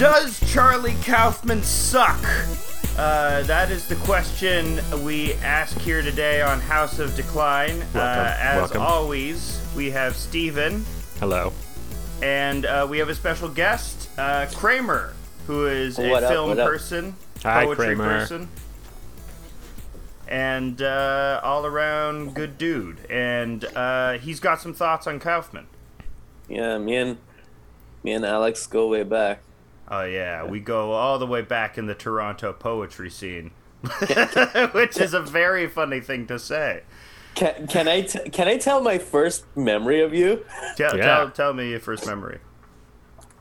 Does Charlie Kaufman suck? Uh, that is the question we ask here today on House of Decline. Uh, as Welcome. always, we have Steven, Hello. and uh, we have a special guest, uh, Kramer, who is a What up, film person, Hi, poetry Kramer. person, and uh, all around good dude. And uh, he's got some thoughts on Kaufman. Yeah, me and me and Alex go way back. Oh yeah, we go all the way back in the Toronto poetry scene, which is a very funny thing to say. Can, can I t- can I tell my first memory of you? Tell, Yeah. tell, tell me your first memory.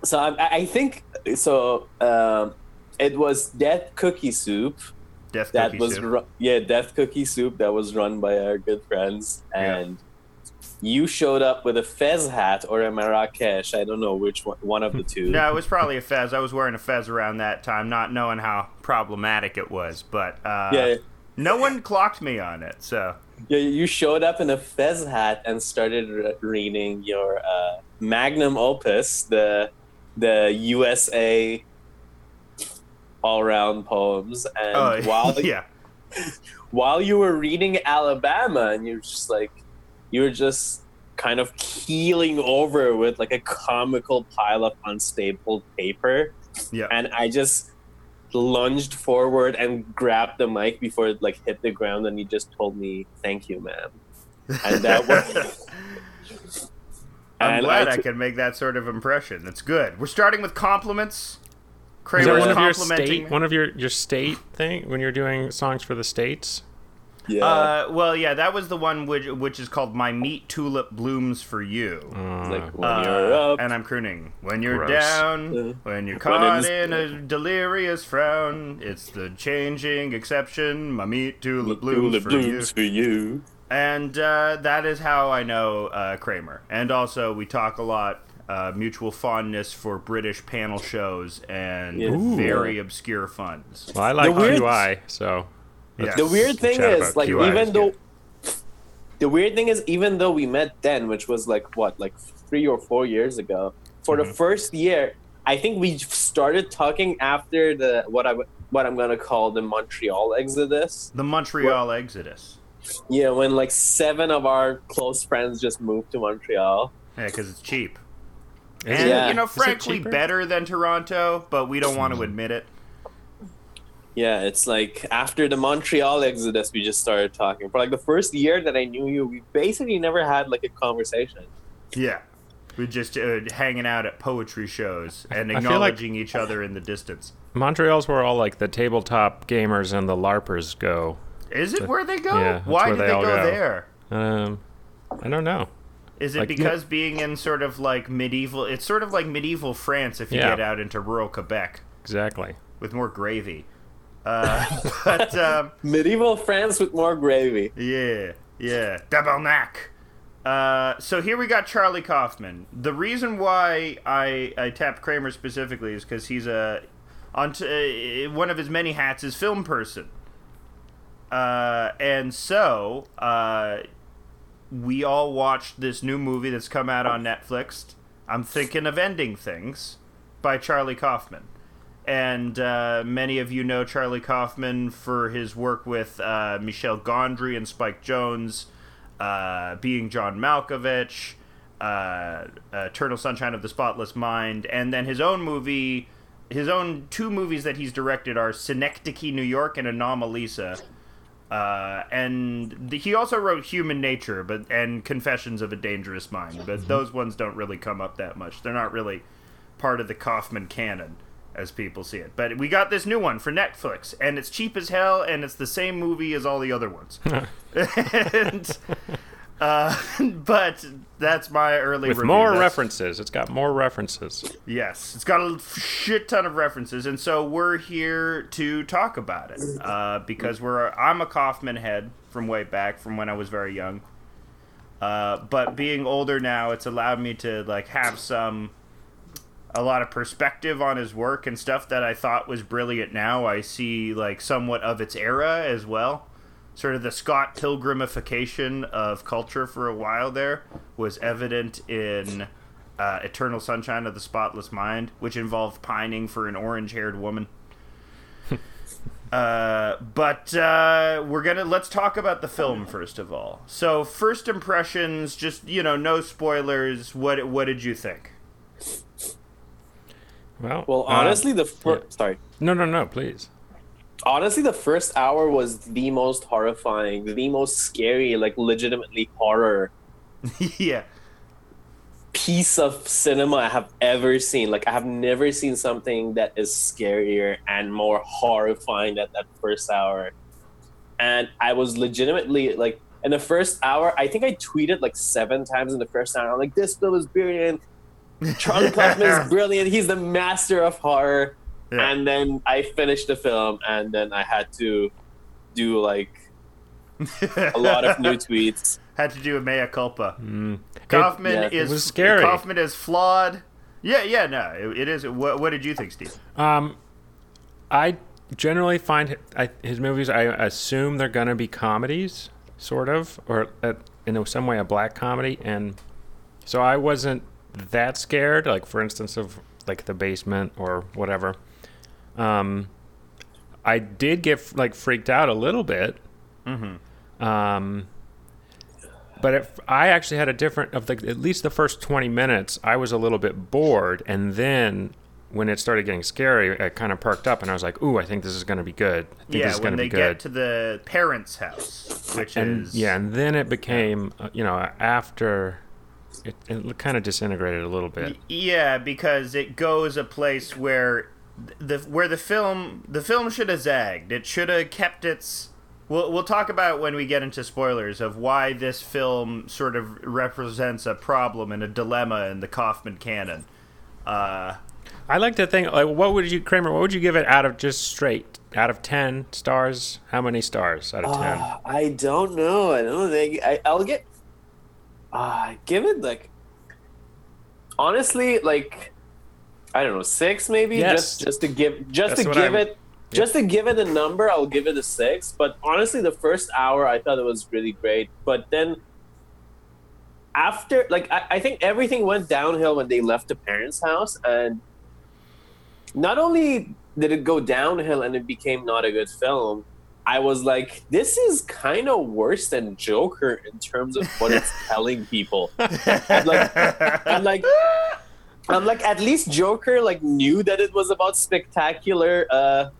So I, I think so. Um, it was Death Cookie Soup. Death That Cookie was Soup. ru- yeah, Death Cookie Soup that was run by our good friends, Yeah. and you showed up with a fez hat or a Marrakesh. I don't know which one, one of the two. No, it was probably a fez. I was wearing a fez around that time, not knowing how problematic it was. But uh, Yeah, no one clocked me on it. So yeah, you showed up in a fez hat and started re- reading your uh, magnum opus, the the USA all round poems, and oh while yeah, while you were reading Alabama, and you're just like, you were just kind of keeling over with like a comical pile of unstapled paper, yeah. and I just lunged forward and grabbed the mic before it like hit the ground, and you just told me, "Thank you, ma'am," and that was. I'm and glad I I, t- could make that sort of impression. That's good. We're starting with compliments. Is that Kramer's one of your complimenting. state, one of your your state thing when you're doing songs for the states? Yeah. Uh, well, yeah, that was the one which which is called "My Meat Tulip Blooms for You." Uh, like when Uh, you're up. and I'm crooning. When you're Gross. down, Uh, when you're when caught it's- in a delirious frown, it's the changing exception. My meat tulip blooms Tulip for blooms you. for you. And uh, that is how I know uh, Kramer. And also, we talk a lot. Uh, mutual fondness for British panel shows and Yeah. Ooh. very obscure funds. well, I like The weird- QI, so Yes. The weird thing chat is, like, QI even is though the weird thing is, even though we met then, which was like what, like three or four years ago, for Mm-hmm. the first year, I think we started talking after the what I what I'm gonna call the Montreal exodus. The Montreal Exodus. Yeah, when like seven of our close friends just moved to Montreal. Yeah, because it's cheap. And, Yeah. you know, frankly, better than Toronto, but we don't want to admit it. Yeah, it's like after the Montreal exodus, we just started talking. For like the first year that I knew you, we basically never had like a conversation. Yeah. We're just uh, hanging out at poetry shows and I feel like- acknowledging each other in the distance. Montreal's where all like the tabletop gamers and the larpers go. Is it where they go? Yeah, that's Why where did they they, all go, go. there? Um, I don't know. Is it Like, because being in sort of like medieval? It's sort of like medieval France if you Yeah. get out into rural Quebec Exactly. with more gravy. Uh, but um, Medieval France with more gravy. Yeah, yeah. Tabarnak. Uh, so here we got Charlie Kaufman. The reason why I, I tapped Kramer specifically is because he's a on t- uh, one of his many hats is film person. Uh, and so uh, we all watched this new movie that's come out on Netflix. I'm thinking of ending things by Charlie Kaufman. And uh, many of you know Charlie Kaufman for his work with uh, Michel Gondry and Spike Jonze, uh, being John Malkovich, uh, Eternal Sunshine of the Spotless Mind, and then his own movie, his own two movies that he's directed are Synecdoche, New York, and Anomalisa. Uh, and th- he also wrote Human Nature, but and Confessions of a Dangerous Mind, but those ones don't really come up that much. They're not really part of the Kaufman canon as people see it. But we got this new one for Netflix, and it's cheap as hell, and it's the same movie as all the other ones. and, uh, but that's my early With review. more That's- references. It's got more references. Yes, it's got a shit ton of references, and so we're here to talk about it uh, because we're I'm a Kaufman head from way back from when I was very young. Uh, but being older now, it's allowed me to like have some a lot of perspective on his work and stuff that I thought was brilliant. Now I see like somewhat of its era as well. Sort of the Scott Pilgrimification of culture for a while there was evident in uh, Eternal Sunshine of the Spotless Mind, which involved pining for an orange-haired woman. uh, but uh, we're gonna let's talk about the film first of all. So, first impressions, just you know, no spoilers. What what did you think? Well, Well, uh, honestly, the fir- yeah. sorry. no, no, no, please. Honestly, the first hour was the most horrifying, the most scary, like legitimately horror yeah, piece of cinema I have ever seen. Like I have never seen something that is scarier and more horrifying than that first hour. And I was legitimately like in the first hour, I think I tweeted like seven times in the first hour. I'm like, this film is brilliant. Charlie Kaufman is brilliant. He's the master of horror. Yeah. And then I finished the film and then I had to do like a lot of new tweets. had to do a mea culpa. Mm. Kaufman yeah, it is was scary. Kaufman is flawed. Yeah, yeah, no, it, it is. What, what did you think, Steve? Um, I generally find I, his movies. I assume they're gonna be comedies, sort of, or uh in some way a black comedy, and so I wasn't that scared. Like for instance, of like the basement or whatever. Um, I did get like freaked out a little bit. Mm-hmm. Um, but if I actually had a different of like at least the first twenty minutes, I was a little bit bored, and then when it started getting scary, I kind of perked up, and I was like, "Ooh, I think this is going to be good. I think this Yeah, is when they be get good." to the parents' house, which and is yeah, and then it became, uh, you know, after it, it kind of disintegrated a little bit. Yeah, because it goes a place where the where the film the film should have zagged. It should have kept its. We'll we'll talk about when we get into spoilers of why this film sort of represents a problem and a dilemma in the Kaufman canon. Uh, I like to think, like, what would you, Kramer? What would you give it out of just straight out of ten stars? How many stars out of ten? Ah, I don't know. I don't think I, I'll get. Uh, give it like. Honestly, like, I don't know, six maybe. Yes. Just just to give just That's to give I'm- it just to give it a number, I'll give it a six. But honestly, the first hour I thought it was really great. But then after, like, I, I think everything went downhill when they left the parents' house, and not only did it go downhill and it became not a good film, I was like, this is kind of worse than Joker in terms of what it's telling people. I'm like, I'm like, I'm like, at least Joker like knew that it was about spectacular uh,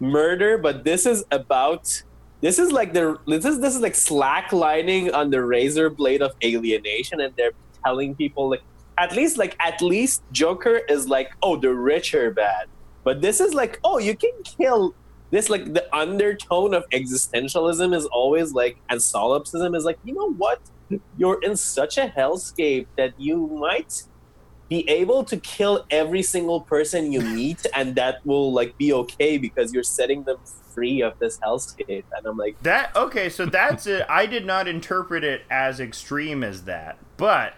murder, but this is about. This is like the this is this is like slacklining on the razor blade of alienation, and they're telling people like at least like at least Joker is like oh the rich are bad, but this is like oh you can kill this like the undertone of existentialism is always like and solipsism is like you know what you're in such a hellscape that you might be able to kill every single person you meet and that will like be okay because you're setting them free of this hellscape and i'm like That okay, so that's it. I did not interpret it as extreme as that, but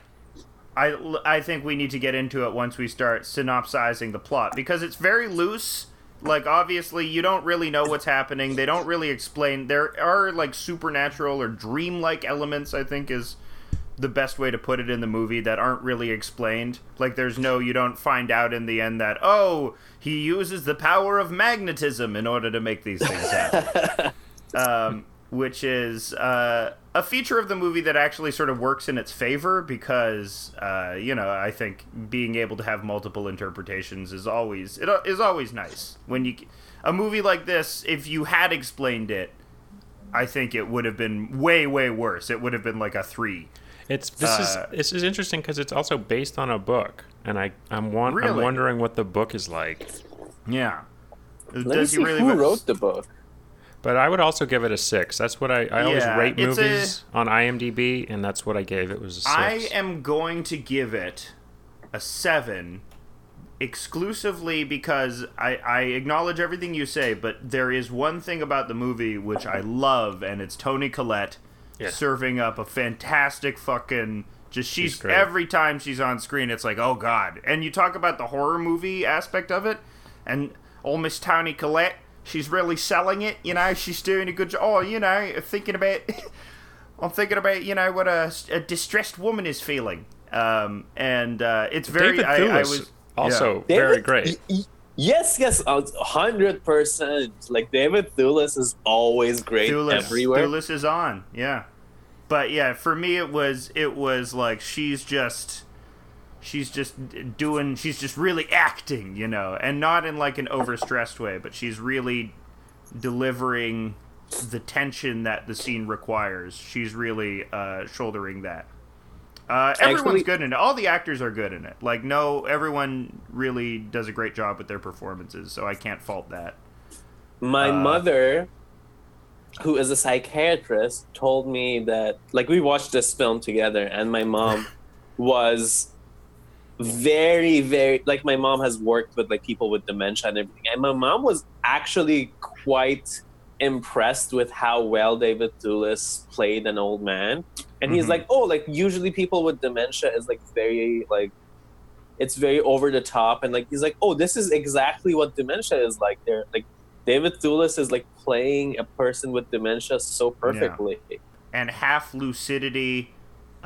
I I think we need to get into it once we start synopsizing the plot because it's very loose. Like obviously you don't really know what's happening. They don't really explain. There are like supernatural or dreamlike elements. I think is the best way to put it in the movie that aren't really explained. Like there's no you don't find out in the end that oh he uses the power of magnetism in order to make these things happen um, which is uh, a feature of the movie that actually sort of works in its favor because uh, you know I think being able to have multiple interpretations is always it is always nice. When you a movie like this if you had explained it I think it would have been way way worse. It would have been like a three. It's this Uh, is this is interesting because it's also based on a book, and I I'm, won- I'm wondering what the book is like. yeah. Let me see really who wa- wrote the book But I would also give it a six. That's what I I always rate movies on IMDb, and that's what I gave it was a six. I am going to give it a seven exclusively because I, I acknowledge everything you say, but there is one thing about the movie which I love, and it's Toni Collette Yeah. serving up a fantastic fucking. Just she's, She's every time she's on screen, it's like, oh god. And you talk about the horror movie aspect of it, and old Miss Toni Collette, she's really selling it. You know, she's doing a good job. Oh, you know, thinking about. I'm thinking about you know what a, a distressed woman is feeling. Um, and uh, it's very. David I, I was also David- very great. y- y- Yes, yes, a hundred percent. Like David Thewlis is always great Thewlis, everywhere. Thewlis is on, yeah. But yeah, for me it was it was like she's just she's just doing she's just really acting, you know, and not in like an overstressed way, but she's really delivering the tension that the scene requires. She's really uh, shouldering that. Uh, everyone's Actually- good in it. All the actors are good in it. Like no, everyone really does a great job with their performances, so I can't fault that. My Uh, mother, who is a psychiatrist, told me that like we watched this film together, and my mom was very, very like my mom has worked with like people with dementia and everything, and my mom was actually quite impressed with how well David Thewlis played an old man, and he's Mhm. like, oh, like usually people with dementia is like very like. It's very over the top, and like he's like, "Oh, this is exactly what dementia is like." They're like, David Thewlis is like playing a person with dementia so perfectly. and half lucidity,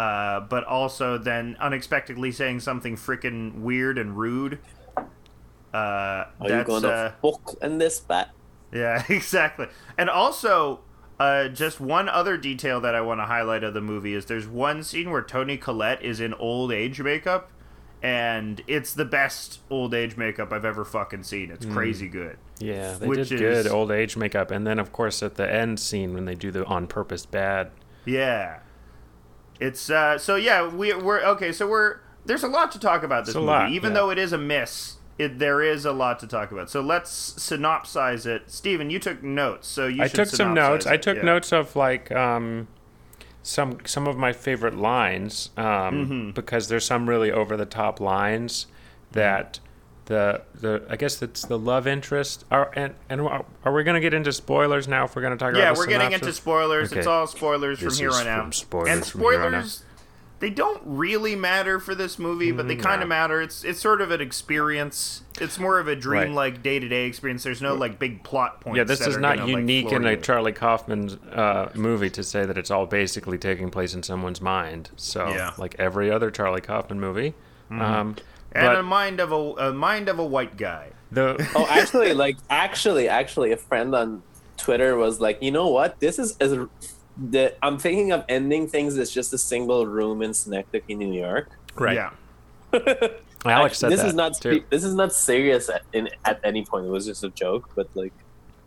uh, but also then unexpectedly saying something freaking weird and rude. Uh, Are you that's gonna uh, fuck in this bat? yeah, exactly. And also, uh, just one other detail that I want to highlight of the movie is there's one scene where Toni Collette is in old age makeup, and it's the best old age makeup I've ever fucking seen. It's crazy good. Yeah, they Which did good is- old age makeup, and then of course at the end scene when they do the on purpose bad. Yeah. It's uh so yeah, we we're okay, so we're there's a lot to talk about this movie. lot, Even yeah. though it is a miss, it there is a lot to talk about. So let's synopsize it. Steven, you took notes, so you I took some notes. I took yeah. notes of like um, some some of my favorite lines um, Mm-hmm. because there's some really over the top lines that the the I guess it's the love interest. Are and and are are we gonna get into spoilers now? If we're gonna talk Yeah, about yeah, we're getting into synopsis? spoilers. It's all spoilers This from here is on out. spoilers and here on out. spoilers they don't really matter for this movie, but they kind no. of matter. It's it's sort of an experience. It's more of a dream like day to day experience. There's no like big plot points. Yeah, this that is are not gonna, unique floor in a you. Charlie Kaufman uh, movie to say that it's all basically taking place in someone's mind. So, Yeah. like every other Charlie Kaufman movie. Um, and but a mind of a, a mind of a white guy. the Oh, actually, like actually, actually, a friend on Twitter was like, you know what? This is is the I'm thinking of ending things as just a single room in Synecdoche, New York. right, Yeah. Alex said this that is not too. this is not serious at, in, at any point. It was just a joke, but like,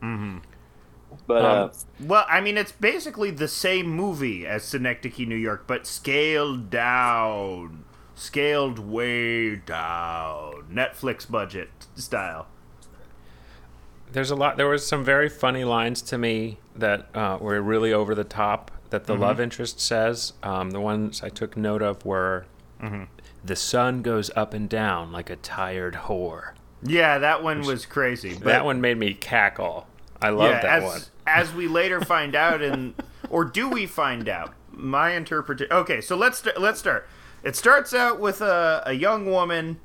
Mm-hmm. but uh, Um, Well, I mean, it's basically the same movie as Synecdoche, New York, but scaled down, scaled way down, Netflix budget style. There's a lot. There was some very funny lines to me that uh, were really over the top. That the love interest says. Um, the ones I took note of were, "The sun goes up and down like a tired whore." Yeah, that one was crazy. But that one made me cackle. I love yeah, that as, one. as we later find out, and or do we find out? My interpretation. Okay, so let's let's start. It starts out with a, a young woman.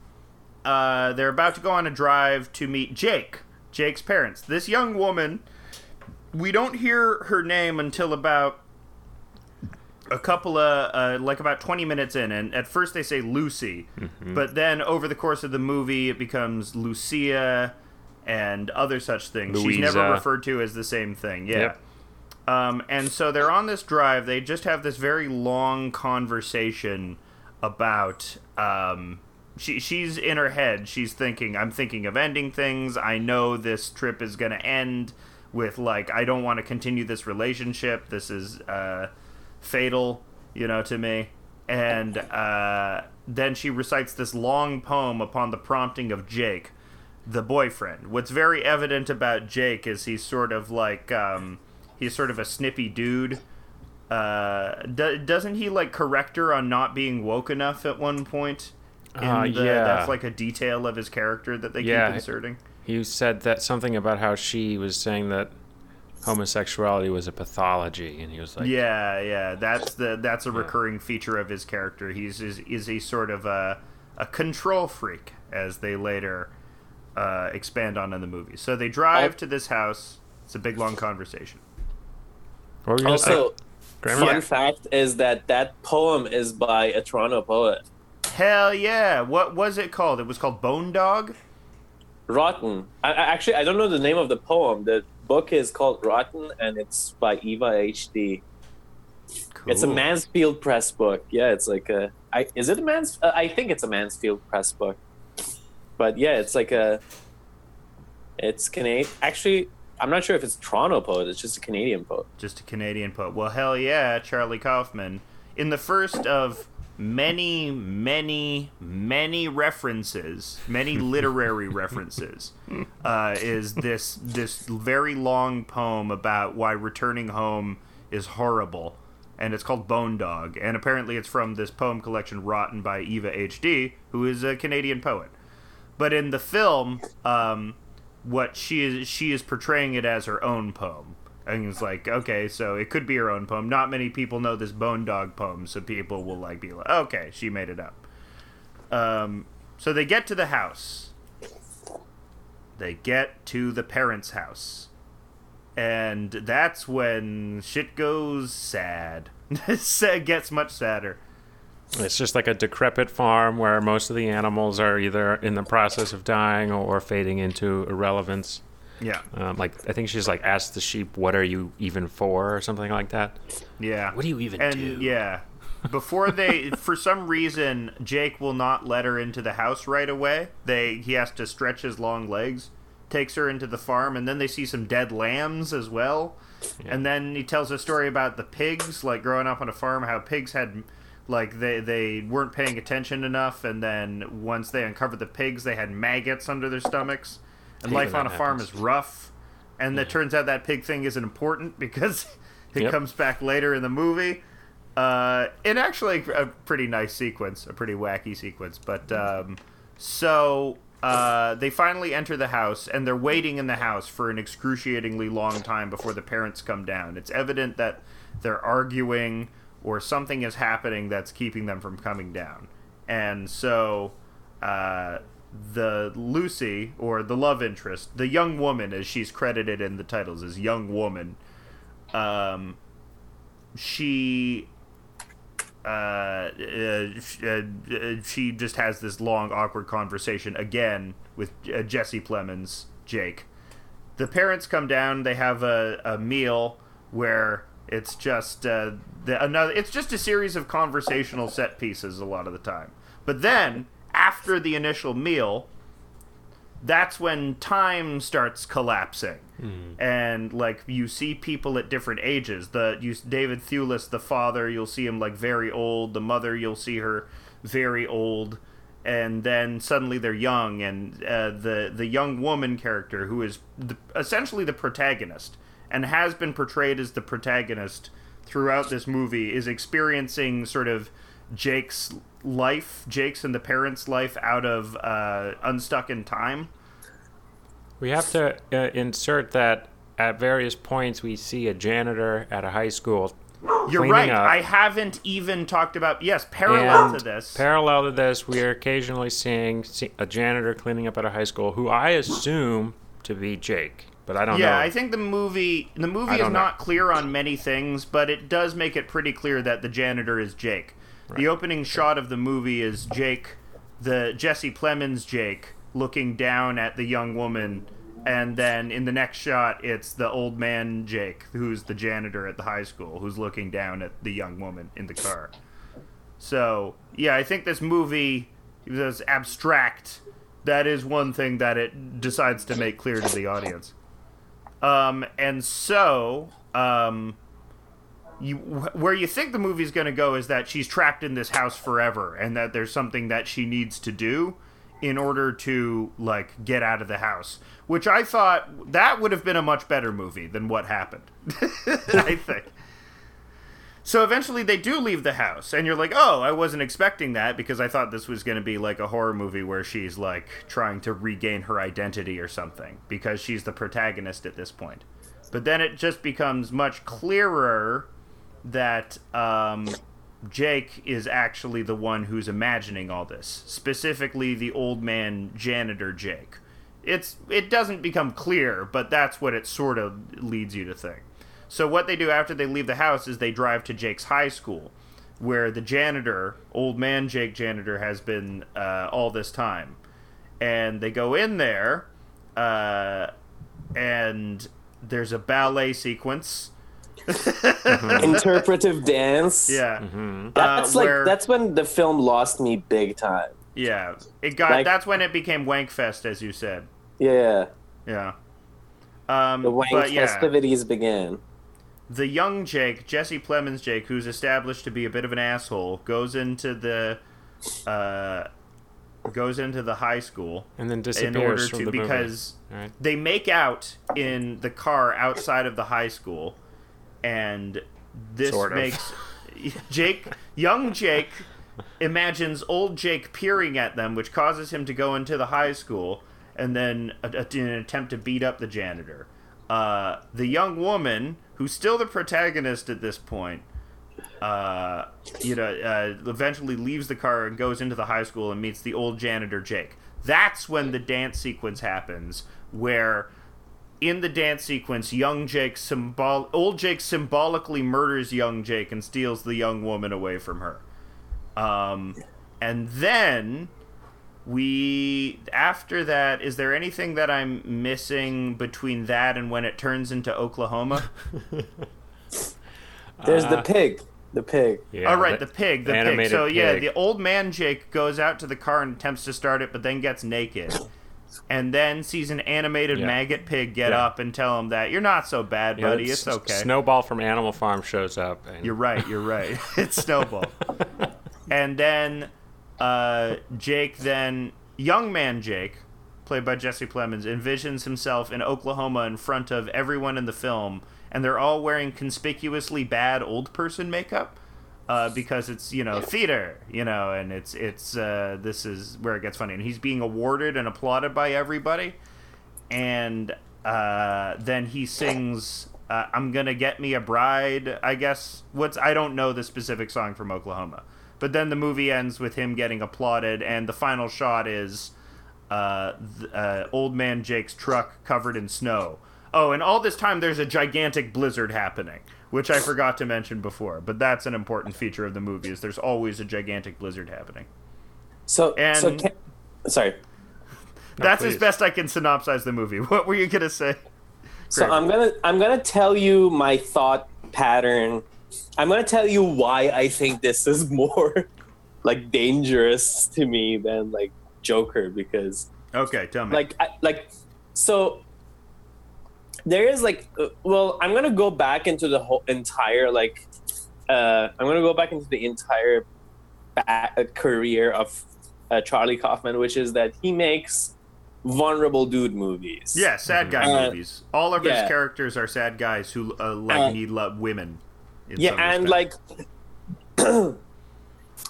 Uh, they're about to go on a drive to meet Jake, Jake's parents. This young woman, we don't hear her name until about a couple of uh, like about 20 minutes in and at first they say lucy but then over the course of the movie it becomes lucia and other such things she's never referred to as the same thing yeah Yep. um, and so they're on this drive they just have this very long conversation about um, she, she's in her head. She's thinking i'm thinking of ending things. I know this trip is going to end with like i don't want to continue this relationship. This is uh, fatal you know to me. And uh, then she recites this long poem upon the prompting of jake the boyfriend. What's very evident about jake is he's sort of like um, he's sort of a snippy dude uh, do, doesn't he like correct her on not being woke enough at one point in Uh, the, yeah. that's like a detail of his character that they Yeah. keep inserting You said that something about how she was saying that homosexuality was a pathology, and he was like, yeah, yeah, that's the that's a recurring feature of his character. He's is is a sort of a a control freak, as they later uh, expand on in the movie. So they drive I- to this house. It's a big long conversation. What were you gonna say, also, Kramer? fun fact is that that poem is by a Toronto poet. Hell yeah! What was it called? It was called Bone Dog. Rotten. I, I actually I don't know the name of the poem. The book is called Rotten, and it's by Eva H.D. Cool. It's a Mansfield Press book. Yeah, it's like a. I, is it a Mans? Uh, I think it's a Mansfield Press book. But yeah, it's like a. It's Canadian. Actually, I'm not sure if it's Toronto poet. It's just a Canadian poet. Just a Canadian poet. Well, hell yeah, Charlie Kaufman. In the first of many, many, many references, many literary references, uh, is this this very long poem about why returning home is horrible, and it's called Bone Dog, and apparently it's from this poem collection Rotten by Eva H.D., who is a Canadian poet. But in the film, um, what she is she is portraying it as her own poem. And it's like, okay, so it could be her own poem. Not many people know this Bone Dog poem, so people will like be like, okay, she made it up. Um, so they get to the house. They get to the parents' house. And that's when shit goes sad. gets much sadder. It's just like a decrepit farm where most of the animals are either in the process of dying or fading into irrelevance. Yeah. Um, like I think she's like asked the sheep, "What are you even for?" or something like that. Yeah. What do you even and do? yeah before they for some reason jake will not let her into the house right away they he has to stretch his long legs takes her into the farm and then they see some dead lambs as well and then he tells a story about the pigs like growing up on a farm how pigs had like they they weren't paying attention enough and then once they uncovered the pigs they had maggots under their stomachs and life on a that farm is rough and it turns out that pig thing isn't important because it Yep. comes back later in the movie uh, in actually a pretty nice sequence, a pretty wacky sequence. But um, so uh, they finally enter the house, and they're waiting in the house for an excruciatingly long time before the parents come down. It's evident that they're arguing or something is happening that's keeping them from coming down. And so uh, the Lucy, or the love interest, the young woman, as she's credited in the titles as young woman, um, she uh, uh, uh, she just has this long awkward conversation again with uh, Jesse Plemons, Jake. The parents come down. They have a, a meal where it's just uh, the, another. It's just a series of conversational set pieces a lot of the time. But then after the initial meal, that's when time starts collapsing. And like you see people at different ages. The you david thewlis the father you'll see him like very old. The mother you'll see her very old. And then suddenly they're young. And uh, the the young woman character who is the, essentially the protagonist and has been portrayed as the protagonist throughout this movie is experiencing sort of Jake's life, Jake's and the parents' life out of uh, Unstuck in Time. We have to uh, insert that at various points we see a janitor at a high school. You're right. up. I haven't even talked about yes, parallel And to this. Parallel to this, we are occasionally seeing a janitor cleaning up at a high school who I assume to be Jake, but I don't yeah, know. I think the movie the movie is know. not clear on many things, but it does make it pretty clear that the janitor is Jake. The opening shot of the movie is Jake, the Jesse Plemons Jake, looking down at the young woman, and then in the next shot it's the old man Jake, who's the janitor at the high school, who's looking down at the young woman in the car. So yeah, I think this movie is abstract. That is one thing that it decides to make clear to the audience. Um, and so, um, you where you think the movie's going to go is that she's trapped in this house forever, and that there's something that she needs to do in order to like get out of the house. Which I thought that would have been a much better movie than what happened. I think. So eventually they do leave the house, and you're like, oh, I wasn't expecting that because I thought this was going to be like a horror movie where she's like trying to regain her identity or something because she's the protagonist at this point. But then it just becomes much clearer that um, Jake is actually the one who's imagining all this, specifically the old man janitor Jake. It's it doesn't become clear, but that's what it sort of leads you to think. So what they do after they leave the house is they drive to Jake's high school, where the janitor, old man Jake janitor, has been uh, all this time, and they go in there, uh, and there's a ballet sequence. Interpretive dance. Yeah, That's Uh, like where- that's when the film lost me big time. yeah. It got Like- that's when it became Wankfest, as you said. Yeah. Yeah. Um, The wank but yeah, festivities began. The young Jake, Jesse Plemons Jake, who's established to be a bit of an asshole, goes into the uh, goes into the high school and then in disappears order from to the because movie. Right. they make out in the car outside of the high school, and this Sort of. makes Jake, young Jake, imagines old Jake peering at them, which causes him to go into the high school and then in an attempt to beat up the janitor. Uh, the young woman, who's still the protagonist at this point, uh, you know, uh, eventually leaves the car and goes into the high school and meets the old janitor Jake. That's when the dance sequence happens, where in the dance sequence, young Jake symbol, old Jake symbolically murders young Jake and steals the young woman away from her. Um, and then we after that, is there anything that I'm missing between that and when it turns into Oklahoma? There's Uh, the pig. The pig. Yeah, oh right, the- the pig, the pig. animated So yeah, the old man Jake goes out to the car and attempts to start it, but then gets naked. And then sees an animated Yeah. maggot pig get Yeah. up and tell him that you're not so bad, Yeah, buddy. it's- It's okay. Snowball from Animal Farm shows up. And You're right. You're right. it's Snowball. and then uh, Jake, then young man Jake, played by Jesse Plemons, envisions himself in Oklahoma in front of everyone in the film, and they're all wearing conspicuously bad old person makeup. Uh, because it's you know theater you know and it's it's uh, this is where it gets funny and he's being awarded and applauded by everybody and uh, then he sings uh, "I'm gonna get me a bride." I guess what's I don't know the specific song from Oklahoma, but then the movie ends with him getting applauded, and the final shot is uh, th- uh, old man Jake's truck covered in snow. Oh, and all this time there's a gigantic blizzard happening, which I forgot to mention before, but that's an important feature of the movie. Is there's always a gigantic blizzard happening. So, so And- ca- sorry. that's as best I can synopsize the movie. What were you gonna say? So Great. I'm gonna I'm gonna tell you my thought pattern. I'm gonna tell you why I think this is more like dangerous to me than like Joker because Okay, tell me. like I, like so there is like uh, well I'm gonna go back into the whole entire like uh I'm gonna go back into the entire ba- uh, career of uh, Charlie Kaufman, which is that he makes vulnerable dude movies. Yeah, sad guy Uh, movies. All of yeah. his characters are sad guys who uh, like Uh, need love women. Yeah and like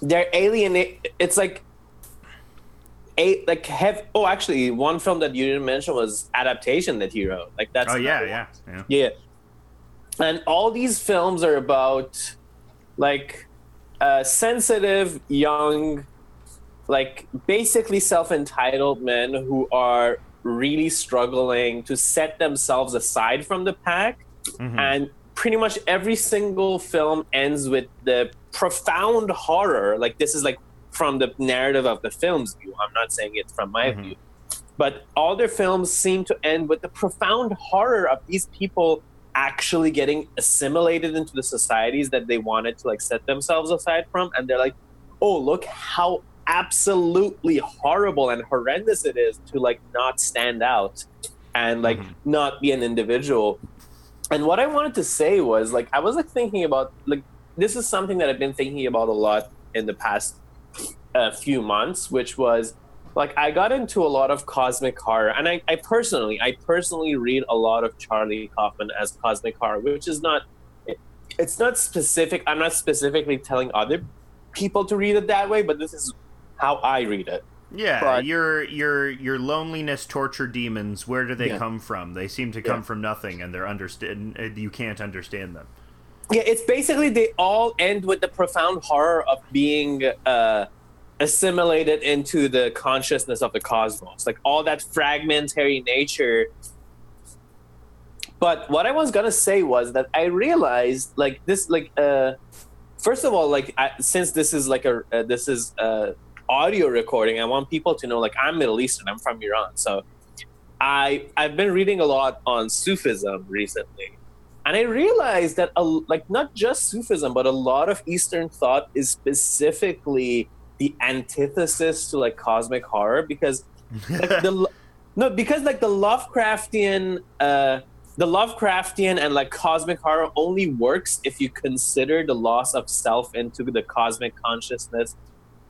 they're alien it's like a like have oh actually one film that you didn't mention was adaptation that he wrote like that's oh yeah, yeah, yeah. yeah and all these films are about like uh sensitive young like basically self-entitled men who are really struggling to set themselves aside from the pack Mhm. and pretty much every single film ends with the profound horror. Like this is like from the narrative of the film's view. I'm not saying it's from my Mhm. view. But all their films seem to end with the profound horror of these people actually getting assimilated into the societies that they wanted to like set themselves aside from. And they're like oh look how absolutely horrible and horrendous it is to like not stand out and like Mhm. not be an individual and what i wanted to say was like i was like thinking about like this is something that i've been thinking about a lot in the past uh, few months which was like i got into a lot of cosmic horror and I, I personally i personally read a lot of charlie kaufman as cosmic horror which is not it, it's not specific i'm not specifically telling other people to read it that way but this is how i read it Yeah, But- your your your loneliness torture demons. Where do they Yeah. come from? They seem to come Yeah. from nothing, and they're understand. You can't understand them. Yeah, it's basically they all end with the profound horror of being uh, assimilated into the consciousness of the cosmos, like all that fragmentary nature. But what I was gonna say was that I realized, like this, like uh, first of all, like I, since this is like a uh, this is a audio recording, I want people to know like I'm Middle Eastern. I'm from Iran, so I I've been reading a lot on Sufism recently, and I realized that a, like not just Sufism, but a lot of Eastern thought is specifically the antithesis to like cosmic horror because like the no because like the Lovecraftian uh the Lovecraftian and like cosmic horror only works if you consider the loss of self into the cosmic consciousness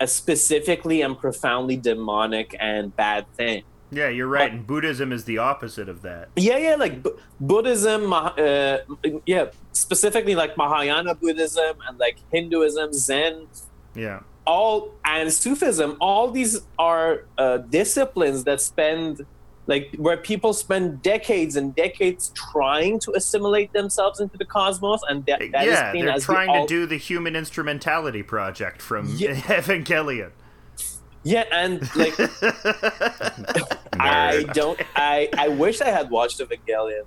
specifically and profoundly demonic and bad thing. Yeah, you're right. And Buddhism is the opposite of that. Yeah, yeah, like Bu- Buddhism, uh, yeah, specifically like Mahayana Buddhism and like Hinduism, Zen, Yeah. all and Sufism, all these are uh, disciplines that spend like where people spend decades and decades trying to assimilate themselves into the cosmos, and that, that is yeah, seen they're as the trying ul- to do the human instrumentality project from Yeah. Evangelion. yeah, and like I don't, I I wish I had watched Evangelion,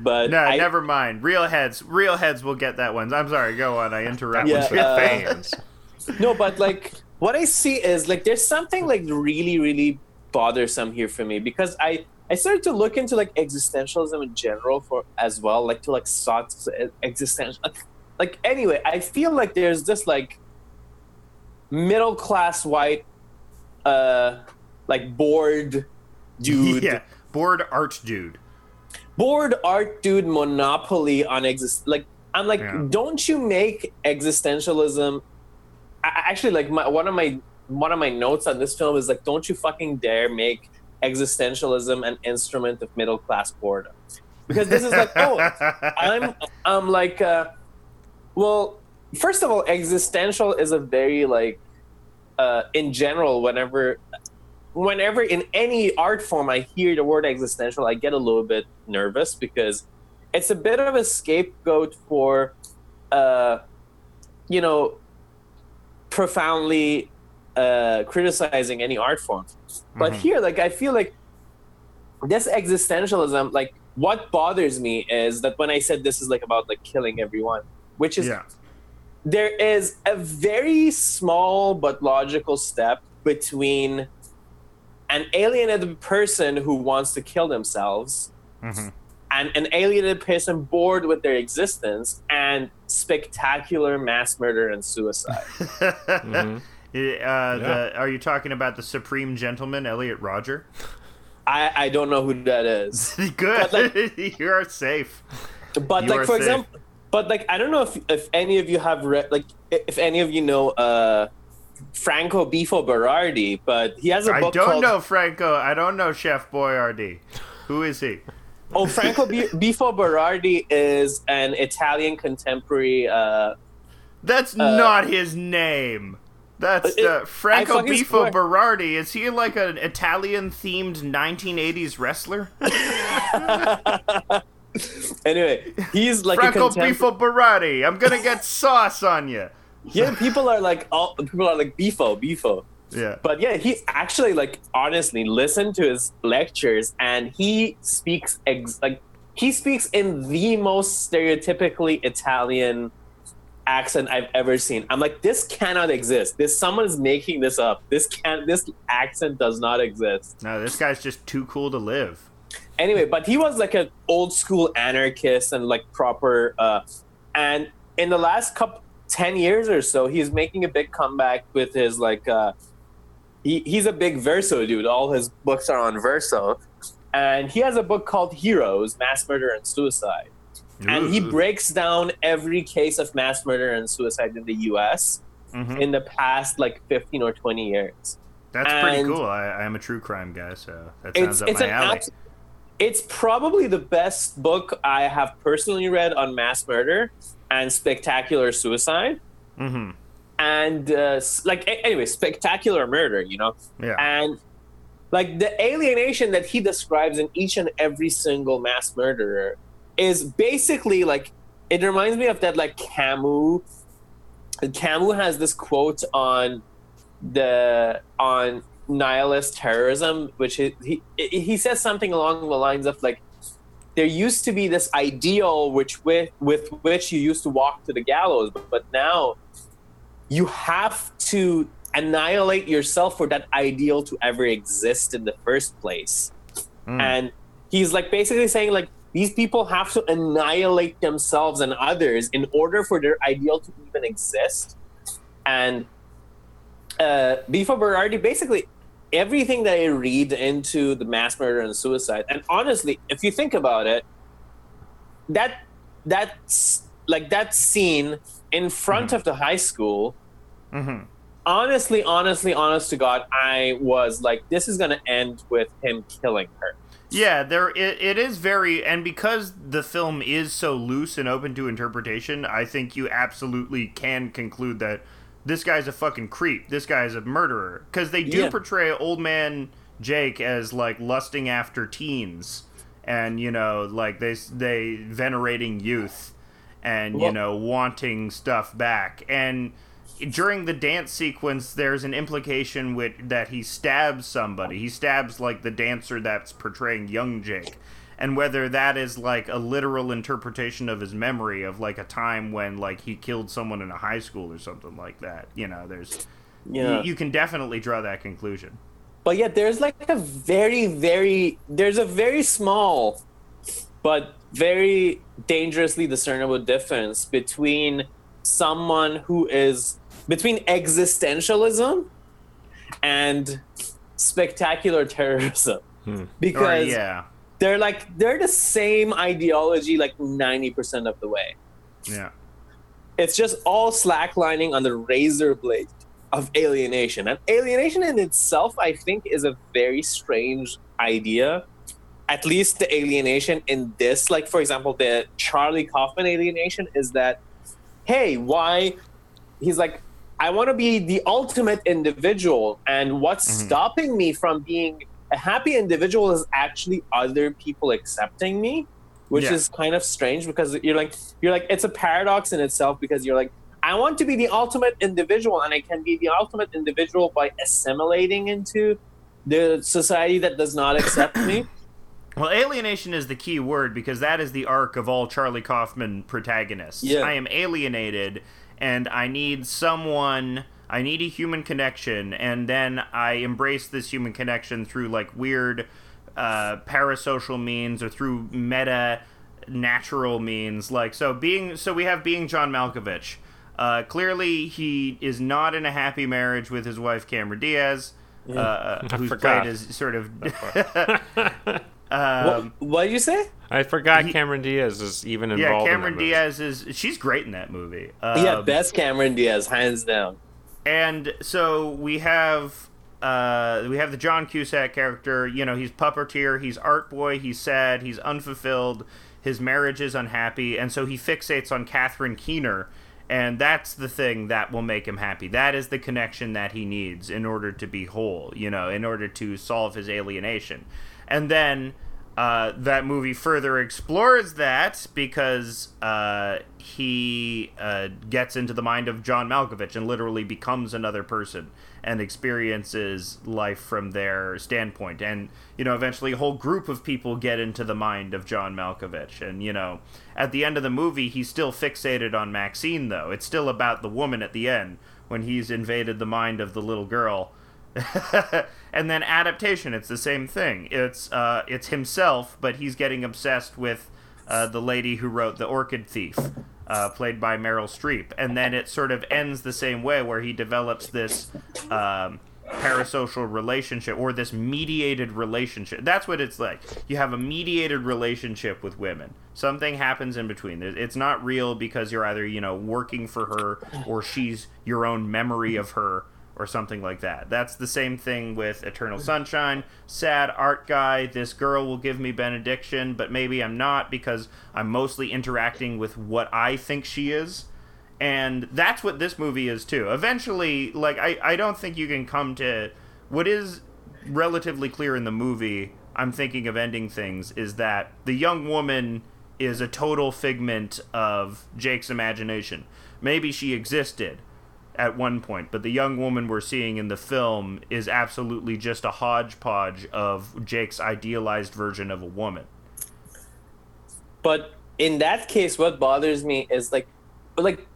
but No, I, never mind. Real heads, real heads will get that one. I'm sorry. Go on. I interrupt Yeah, you. uh, fans. no, but like what I see is like there's something like really, really bothersome here for me because I I started to look into like existentialism in general for as well, like to like sought existential. Like anyway, I feel like there's this like middle class white, uh, like bored dude, yeah, bored art dude. bored art dude monopoly on exist. Like I'm like, Yeah. don't you make existentialism? I- actually, like my, one of my one of my notes on this film is like, don't you fucking dare make existentialism an instrument of middle class boredom, because this is like, oh, I'm I'm like, uh, well, first of all, existential is a very like, uh, in general, whenever, whenever in any art form I hear the word existential, I get a little bit nervous because it's a bit of a scapegoat for, uh, you know, profoundly uh, criticizing any art form. But Mhm. here, like, I feel like this existentialism, like, what bothers me is that when I said this is like about like killing everyone, which is yeah. there is a very small but logical step between an alienated person who wants to kill themselves hmm and an alienated person bored with their existence and spectacular mass murder and suicide. Mhm. Uh, the, are you talking about the Supreme Gentleman, Elliot Rodger? I, I don't know who that is. Good. But, you are safe. But You like for safe. example but like I don't know if if any of you have read like if any of you know uh Franco Bifo Berardi, but he has a I book don't called know Franco. I don't know Chef Boyardee. Who is he? Oh, Franco B- Bifo Berardi is an Italian contemporary. Uh, That's Uh, not his name. That's it- uh, Franco Bifo swear- Berardi. Is he like an Italian themed 1980s wrestler? anyway, he's like Franco contem- Bifo Berardi. I'm gonna get sauce on you. Yeah, people are like, all people are like Bifo, Bifo. Yeah. But yeah, he actually like honestly listened to his lectures, and he speaks ex- like he speaks in the most stereotypically Italian accent I've ever seen. I'm like, this cannot exist. This someone is making this up. This can this accent does not exist. No, this guy's just too cool to live. anyway but he was like an old school anarchist and like proper uh and in the last couple 10 years or so he's making a big comeback with his like uh he, he's a big verso dude all his books are on verso and he has a book called heroes mass murder and suicide and he breaks down every case of mass murder and suicide in the us Mhm. in the past like 15 or 20 years That's pretty cool. I, I am a true crime guy, so that sounds it's up it's my alley. abs- it's probably the best book I have personally read on mass murder and spectacular suicide hmm and uh, like anyway spectacular murder you know Yeah. and like the alienation that he describes in each and every single mass murderer is basically like it reminds me of that like Camus Camus has this quote on the on nihilist terrorism which he he, he says something along the lines of like there used to be this ideal which with with which you used to walk to the gallows, but, but now you have to annihilate yourself for that ideal to ever exist in the first place. Hmm. And he's like basically saying like these people have to annihilate themselves and others in order for their ideal to even exist. And uh, Bifo Berardi basically everything that I read into the mass murder and suicide, and honestly, if you think about it, that that's like that scene in front of the high school. Mhm. Honestly, honestly, honest to God, I was like, this is gonna end with him killing her. Yeah, there it, it is very and because the film is so loose and open to interpretation, I think you absolutely can conclude that this guy's a fucking creep. This guy's a murderer cuz they do Yeah. portray old man Jake as like lusting after teens and you know, like they they venerating youth and you know, wanting stuff back. And during the dance sequence, there's an implication with that he stabs somebody. He stabs like the dancer that's portraying young Jake, and whether that is like a literal interpretation of his memory of like a time when like he killed someone in a high school or something like that. You know, there's Yeah. you, you can definitely draw that conclusion. but yet there's like a very very there's a very small but very dangerously discernible difference between someone who is between existentialism and spectacular terrorism hmm. Or, because yeah, they're like they're the same ideology like 90% of the way yeah, it's just all slacklining on the razor blade of alienation. And alienation in itself, I think, is a very strange idea. At least the alienation in this, like for example, the Charlie Kaufman alienation is that, hey, why? He's like, I want to be the ultimate individual, and what's mm-hmm. stopping me from being a happy individual is actually other people accepting me which Yeah. is kind of strange because you're like you're like it's a paradox in itself because you're like I want to be the ultimate individual and I can be the ultimate individual by assimilating into the society that does not accept me. Well, alienation is the key word because that is the arc of all Charlie Kaufman protagonists. Yeah. I am alienated and I need someone, I need a human connection, and then I embrace this human connection through like weird uh, parasocial means or through meta natural means. Like, so being, so we have being John Malkovich. Uh, clearly, he is not in a happy marriage with his wife, Cameron Diaz. Uh, who's played as sort of um, what did you say? I forgot He- Cameron Diaz is even involved. yeah, involved. Cameron in that movie. Diaz is she's great in that movie. yeah, Um, best Cameron Diaz, hands down. and so we have uh, we have the John Cusack character. You know, he's puppeteer, he's art boy, he's sad, he's unfulfilled, his marriage is unhappy, and so he fixates on Catherine Keener, and that's the thing that will make him happy. That is the connection that he needs in order to be whole. You know, in order to solve his alienation, and then. Uh, that movie further explores that because uh, he uh, gets into the mind of John Malkovich and literally becomes another person and experiences life from their standpoint. And, you know, eventually a whole group of people get into the mind of John Malkovich. And, you know, at the end of the movie, he's still fixated on Maxine, though. It's still about the woman at the end when he's invaded the mind of the little girl. and then adaptation, it's the same thing. It's uh, it's himself, but he's getting obsessed with uh, the lady who wrote The Orchid Thief, uh, played by Meryl Streep, and then it sort of ends the same way, where he develops this um, parasocial relationship or this mediated relationship. That's what it's like. You have a mediated relationship with women. Something happens in between. It's not real because you're either you know working for her or she's your own memory of her or something like that. That's the same thing with Eternal Sunshine. Sad art guy, this girl will give me benediction, but maybe I'm not because I'm mostly interacting with what I think she is. And that's what this movie is too. Eventually, like I, I don't think you can come to what is relatively clear in the movie, I'm thinking of ending things, is that the young woman is a total figment of Jake's imagination. Maybe she existed at one point, but the young woman we're seeing in the film is absolutely just a hodgepodge of Jake's idealized version of a woman. but in that case, what bothers me is like, like,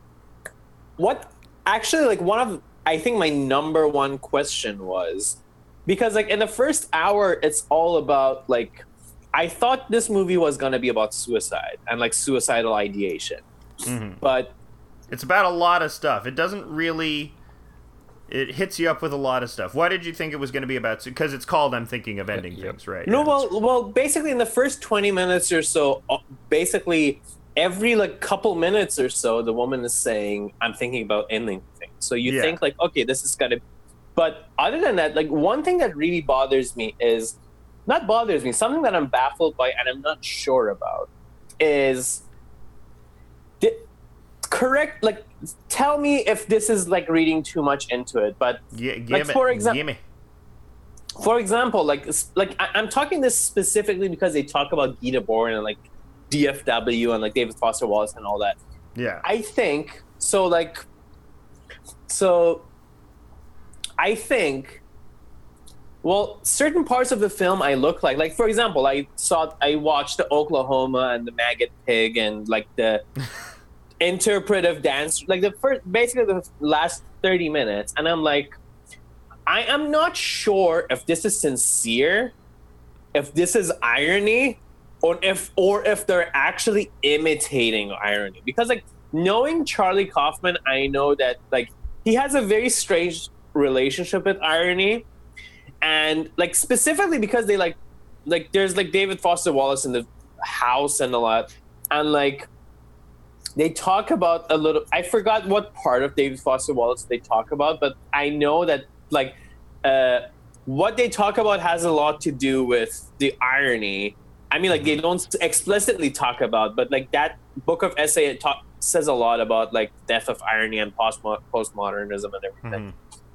what actually like one of I think my number one question was because like in the first hour, it's all about like I thought this movie was gonna be about suicide and like suicidal ideation, mm-hmm. but It's about a lot of stuff. It doesn't really. It hits you up with a lot of stuff. Why did you think it was going to be about? Because it's called "I'm Thinking of Ending Yep. Things," right? No, Yeah. well, well, basically in the first twenty minutes or so, uh, basically every like couple minutes or so, the woman is saying, "I'm thinking about ending things." So you Yeah. think like, okay, this is gonna. But other than that, like one thing that really bothers me is, not bothers me, something that I'm baffled by and I'm not sure about, is. Correct like tell me if this is like reading too much into it but give like, for exam- gimme. for example, like like I, I'm talking this specifically because they talk about Guy Debord and like DFW and like David Foster Wallace and all that. Yeah. I think so. Like, so I think. Well, certain parts of the film I look like, like for example, I saw, I watched the Oklahoma and the Maggot Pig and like the interpretive dance, like the first, basically the last thirty minutes, and I'm like, I am not sure if this is sincere, if this is irony, or if or if they're actually imitating irony. Because like knowing Charlie Kaufman, I know that like he has a very strange relationship with irony. And like specifically because they like like there's like David Foster Wallace in the house and a lot. And like they talk about a little I forgot what part of David Foster Wallace they talk about, but I know that like uh what they talk about has a lot to do with the irony. I mean, like they don't explicitly talk about, but like that book of essay it talk, says a lot about like death of irony and post postmodernism and everything. Mhm.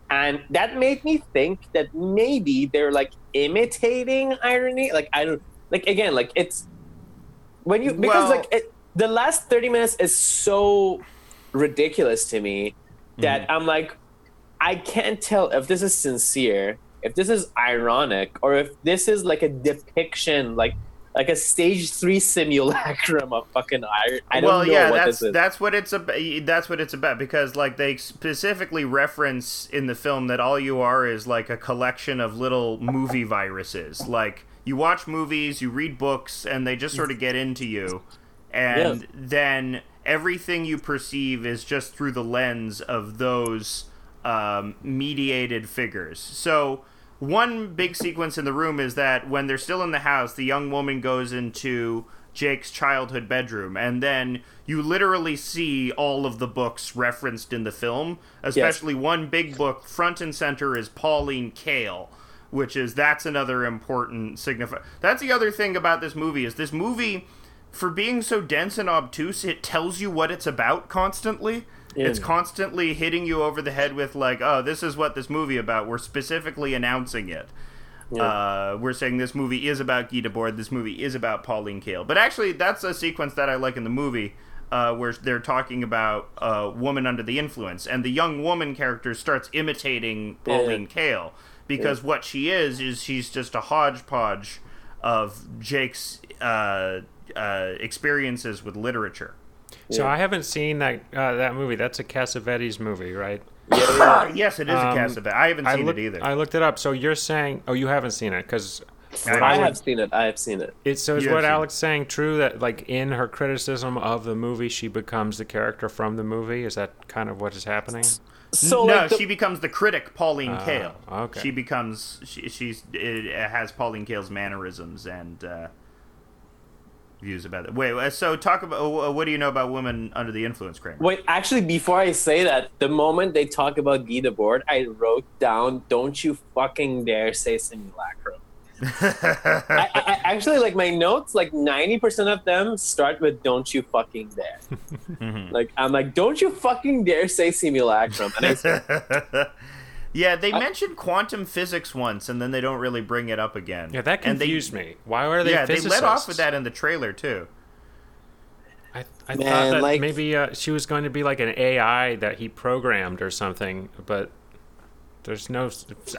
And that made me think that maybe they're like imitating irony. Like I don't like again, like it's when you because Well- like it, the last thirty minutes is so ridiculous to me that mm-hmm. I'm like, I can't tell if this is sincere, if this is ironic, or if this is like a depiction, like like a stage three simulacrum of fucking iron. I don't well, know yeah, what that's this is. that's what it's about. That's what it's about because like they specifically reference in the film that all you are is like a collection of little movie viruses. Like you watch movies, you read books, and they just sort of get into you, and then everything you perceive is just through the lens of those um, mediated figures. So one big sequence in the room is that when they're still in the house, the young woman goes into Jake's childhood bedroom, and then you literally see all of the books referenced in the film. Especially one big book, front and center, is Pauline Kael, which is that's another important signifier. That's the other thing about this movie is this movie, for being so dense and obtuse, it tells you what it's about constantly. It's constantly hitting you over the head with like, oh, this is what this movie about. We're specifically announcing it. Uh, we're saying this movie is about Guy Debord. This movie is about Pauline Kael. But actually, that's a sequence that I like in the movie, uh, where they're talking about a woman under the influence, and the young woman character starts imitating Pauline Kael because what she is is she's just a hodgepodge of Jake's uh, uh, experiences with literature. So I haven't seen that uh, that movie. That's a Cassavetes movie, right? Yes, it is Um, a Cassavet. I haven't I seen looked, it either. I looked it up. So you're saying, oh, you haven't seen it because I I would- have seen it. I have seen it. it's so is You what seen. Alex saying true that like in her criticism of the movie, she becomes the character from the movie. Is that kind of what is happening? So no, like the- she becomes the critic, Pauline Ah, Kael. okay. She becomes she, she's it has Pauline Kael's mannerisms and uh, views about it. Wait, so talk about what do you know about women under the influence, Kramer? Wait, actually, before I say that, the moment they talk about Guy Debord, I wrote down, "Don't you fucking dare say simulacrum." I, I, I actually like my notes. Like ninety percent of them start with "Don't you fucking dare." Mm-hmm. Like I'm like, "Don't you fucking dare say simulacrum." And I, yeah, they mentioned quantum physics once, and then they don't really bring it up again. Yeah, that And they- confused me. Why are they? Yeah, they let off with that in the trailer too. I, I Man, thought that like- maybe uh, she was going to be like an AI that he programmed or something, but there's no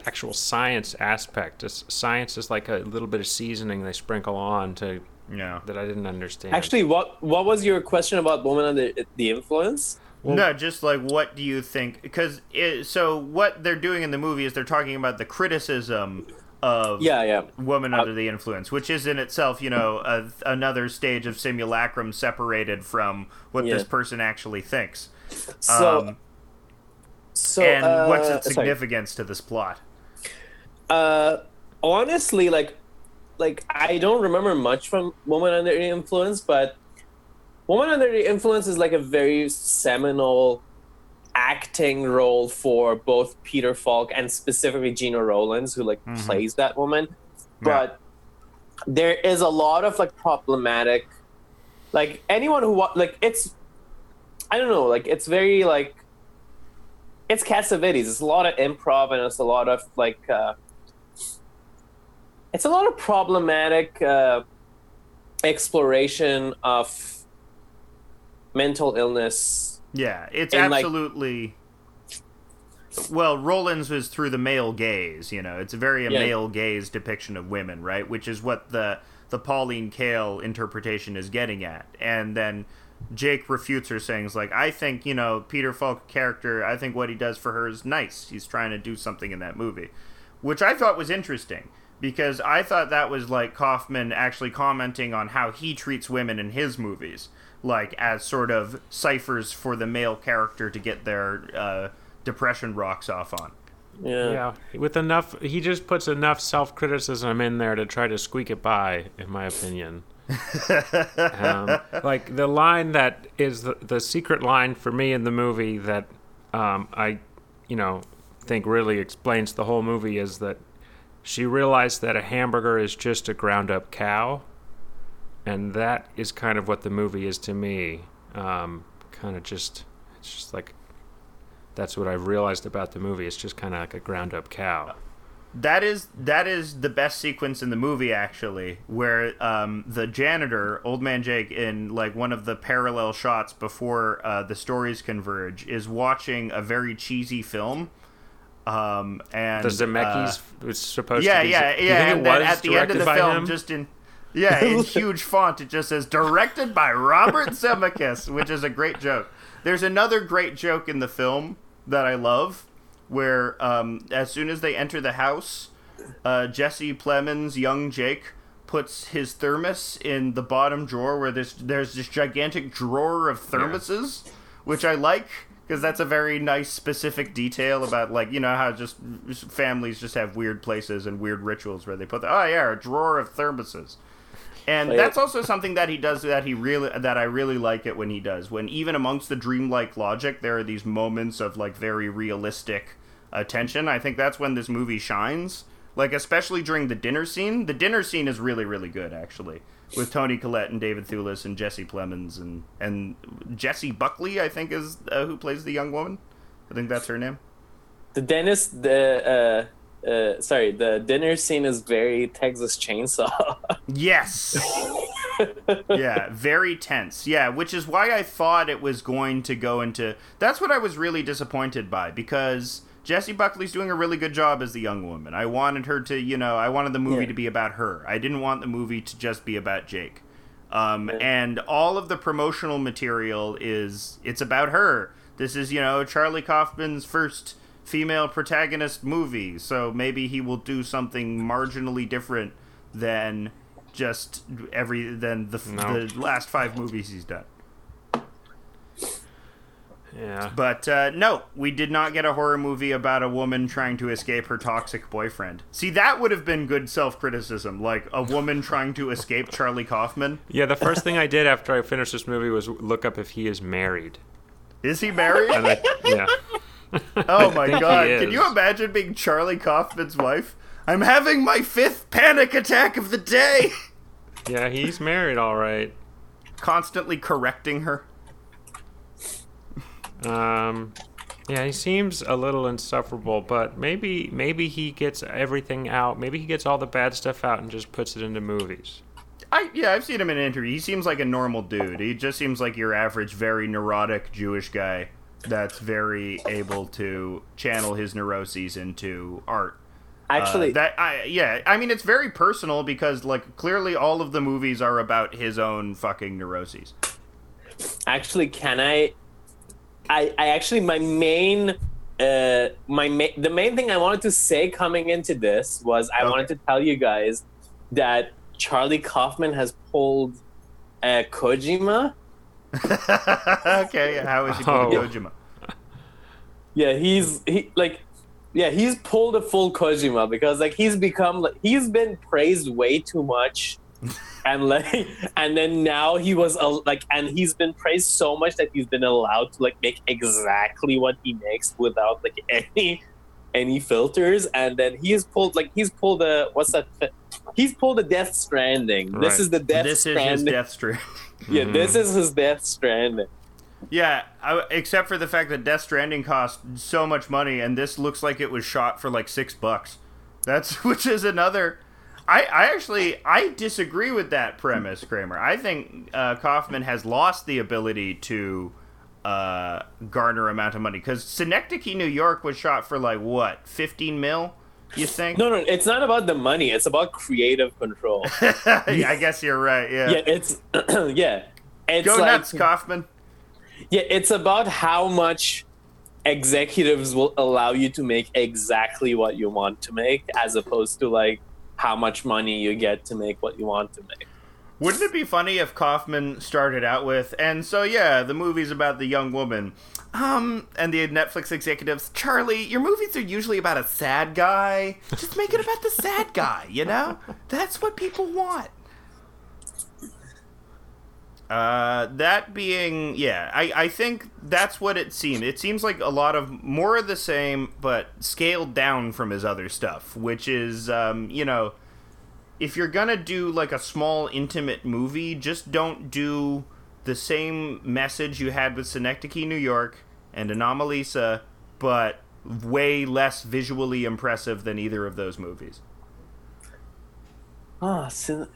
actual science aspect. It's, science is like a little bit of seasoning they sprinkle on to Yeah. That I didn't understand. Actually, what what was your question about woman under the influence? Well, no, just like what do you think? Because so what they're doing in the movie is they're talking about the criticism of yeah, yeah. woman under the influence, which is in itself, you know, a, another stage of simulacrum separated from what yeah. this person actually thinks. So, um, so and uh, what's its significance sorry. to this plot? Uh, honestly, like, like I don't remember much from Woman Under the Influence, but Woman Under the Influence is like a very seminal acting role for both Peter Falk and specifically Gena Rowlands, who like mm-hmm. plays that woman. Yeah. But there is a lot of like problematic, like anyone who like it's, I don't know, like it's very like, it's Cassavetes. It's a lot of improv and it's a lot of like, uh, it's a lot of problematic uh, exploration of mental illness. Yeah, it's absolutely. Like, well, Rowlands was through the male gaze. You know, it's a very a yeah. male gaze depiction of women, right? Which is what the the Pauline Kael interpretation is getting at, and then. Jake refutes her, saying, "Like I think you know Peter Falk character. I think what he does for her is nice. He's trying to do something in that movie, which I thought was interesting because I thought that was like Kaufman actually commenting on how he treats women in his movies like as sort of ciphers for the male character to get their uh, depression rocks off on. Yeah. yeah, with enough, he just puts enough self criticism in there to try to squeak it by, in my opinion. um, like the line that is the, the, secret line for me in the movie that um, I, you know, think really explains the whole movie is that she realized that a hamburger is just a ground up cow and that is kind of what the movie is to me. Um, kind of just, it's just like that's what I've realized about the movie. It's just kind of like a ground up cow. That is that is the best sequence in the movie actually, where um, the janitor, old man Jake, in like one of the parallel shots before uh, the stories converge, is watching a very cheesy film. Um, and the Zemeckis uh, was supposed yeah, to be. Yeah, yeah, yeah. And then at the end of the film, him? just in yeah, in huge font, it just says directed by Robert Zemeckis, which is a great joke. There's another great joke in the film that I love, where um, as soon as they enter the house, uh, Jesse Plemons, young Jake, puts his thermos in the bottom drawer where there's there's this gigantic drawer of thermoses, yeah. which I like because that's a very nice specific detail about like you know how just, just families just have weird places and weird rituals where they put the, oh yeah a drawer of thermoses and that's also something that he does that he really that I really like it when he does. When even amongst the dreamlike logic, there are these moments of like very realistic attention. I think that's when this movie shines. Like especially during the dinner scene. The dinner scene is really really good actually, with Toni Collette and David Thewlis and Jesse Plemons and and Jessie Buckley I think is uh, who plays the young woman. I think that's her name. The dentist, the uh, uh, sorry, the dinner scene is very Texas Chainsaw. yes. yeah, very tense. Yeah, which is why I thought it was going to go into. That's what I was really disappointed by because Jessie Buckley's doing a really good job as the young woman. I wanted her to, you know, I wanted the movie yeah. to be about her. I didn't want the movie to just be about Jake. Um, yeah. And all of the promotional material is it's about her. This is, you know, Charlie Kaufman's first female protagonist movie, so maybe he will do something marginally different than just every than the, no. the last five movies he's done. Yeah. But uh, no, we did not get a horror movie about a woman trying to escape her toxic boyfriend. See, that would have been good self criticism, like a woman trying to escape Charlie Kaufman. Yeah, the first thing I did after I finished this movie was look up if he is married. Is he married? I, yeah. Oh my god! Can you imagine being Charlie Kaufman's wife? I'm having my fifth panic attack of the day. Yeah, he's married, all right. Constantly correcting her. Um, yeah, he seems a little insufferable, but maybe maybe he gets everything out. Maybe he gets all the bad stuff out and just puts it into movies. I yeah, I've seen him in an interview. He seems like a normal dude. He just seems like your average, very neurotic Jewish guy that's very able to channel his neuroses into art. Actually, Uh, that I yeah, I mean it's very personal because like clearly all of the movies are about his own fucking neuroses. actually, can I? I, I actually my main uh my ma- the main thing I wanted to say coming into this was I Okay. wanted to tell you guys that Charlie Kaufman has pulled uh, Kojima. okay, how is he pulling Oh. Kojima? Yeah, he's he like yeah, he's pulled a full Kojima because like he's become like he's been praised way too much. and like and then now he was uh, like and he's been praised so much that he's been allowed to like make exactly what he makes without like any any filters and then he's pulled like he's pulled a what's that he's pulled a death stranding this is the death this is his stranding Death Strand. yeah this is his death stranding yeah, I, except for the fact that Death Stranding cost so much money, and this looks like it was shot for like six bucks. That's which is another. I, I actually I disagree with that premise, Kramer. I think uh, Kaufman has lost the ability to uh, garner amount of money because Synecdoche, New York, was shot for like what fifteen mil. You think? no no it's not about the money it's about creative control Yeah, I guess you're right. Yeah. yeah it's yeah it's Go like, nuts, Kaufman. yeah it's about how much executives will allow you to make exactly what you want to make as opposed to like how much money you get to make what you want to make Wouldn't it be funny if Kaufman started out with, and so yeah, the movie's about the young woman, um, and the Netflix executives, Charlie, your movies are usually about a sad guy. Just make it about the sad guy, you know? That's what people want. Uh, that being, yeah, I, I think that's what it seemed. It seems like a lot of more of the same, but scaled down from his other stuff, which is, um, you know, if you're gonna do like a small intimate movie, just don't do the same message you had with Synecdoche, New York, and Anomalisa, but way less visually impressive than either of those movies. Ah, Syn-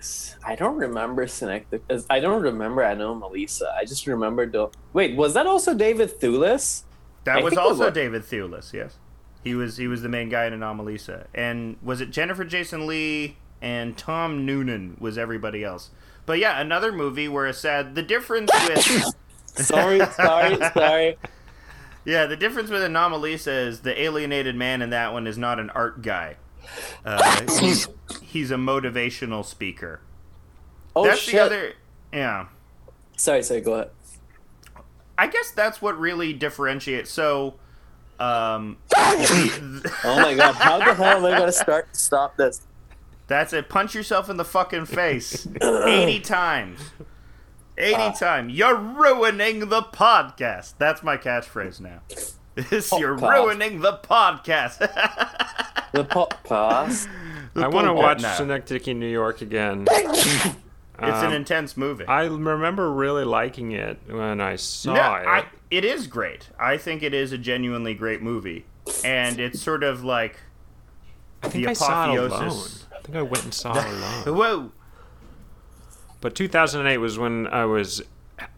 I don't remember Synecdoche. I don't remember Anomalisa. I just remember the. Wait, was that also David Thewlis? That I was also was- David Thewlis, yes. He was he was the main guy in Anomalisa, and was it Jennifer Jason Leigh and Tom Noonan was everybody else. But yeah, another movie where it said the difference with Sorry, sorry, sorry. Yeah, the difference with Anomalisa is the alienated man in that one is not an art guy. Uh, he's, he's a motivational speaker. Oh that's shit! the other. Yeah, Sorry, sorry. Go ahead. I guess that's what really differentiates. So, um, Oh my god! How the hell am I gonna start to stop this? That's it. Punch yourself in the fucking face eighty times. Eighty times. You're ruining the podcast. That's my catchphrase now. Is you're Podcast. ruining the podcast. The podcast. I want to watch now. Synecdoche, New York again. It's an Um, intense movie. I remember really liking it when I saw No, it. I, it is great. I think it is a genuinely great movie, and it's sort of like I think the I saw it alone. apotheosis. I think I went and saw alone. whoa. But 2008 was when I was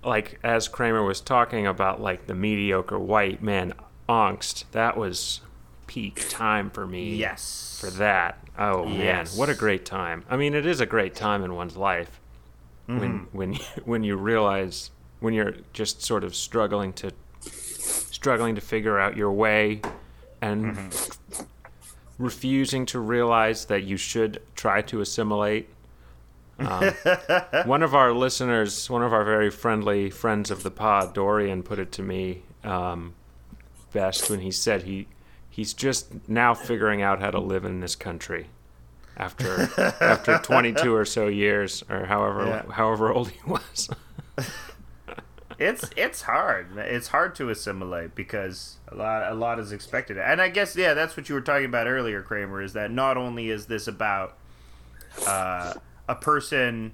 like, as Kramer was talking about, like the mediocre white man angst. That was peak time for me. Yes. For that. Oh man, what a great time! I mean, it is a great time in one's life when mm-hmm. when when you realize when you're just sort of struggling to struggling to figure out your way and mm-hmm. Refusing to realize that you should try to assimilate. Um, one of our listeners, one of our very friendly friends of the pod, Dorian, put it to me um, best when he said he he's just now figuring out how to live in this country after after 22 or so years or however Yeah. however old he was. It's it's hard. It's hard to assimilate because a lot a lot is expected. And I guess yeah, that's what you were talking about earlier, Kramer. Is that not only is this about uh, a person.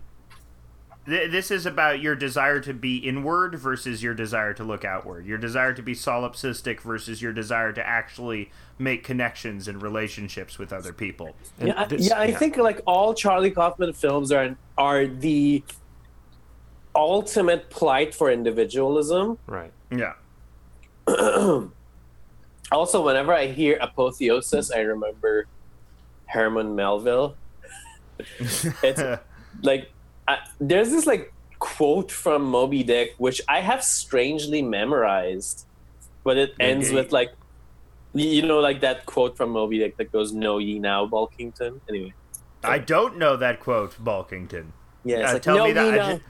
th- This is about your desire to be inward versus your desire to look outward. Your desire to be solipsistic versus your desire to actually make connections and relationships with other people. And yeah, I- this- yeah, I think like all Charlie Kaufman films are are the ultimate plight for individualism. right. Yeah. Also, whenever I hear apotheosis, I remember Herman Melville. it's like I, there's this like quote from Moby Dick which I have strangely memorized, but it ends Okay. with like you know like that quote from Moby Dick that goes "Know ye now, Bulkington." Anyway, I don't know that quote, Bulkington. yeah, it's Uh, like tell "Know me that.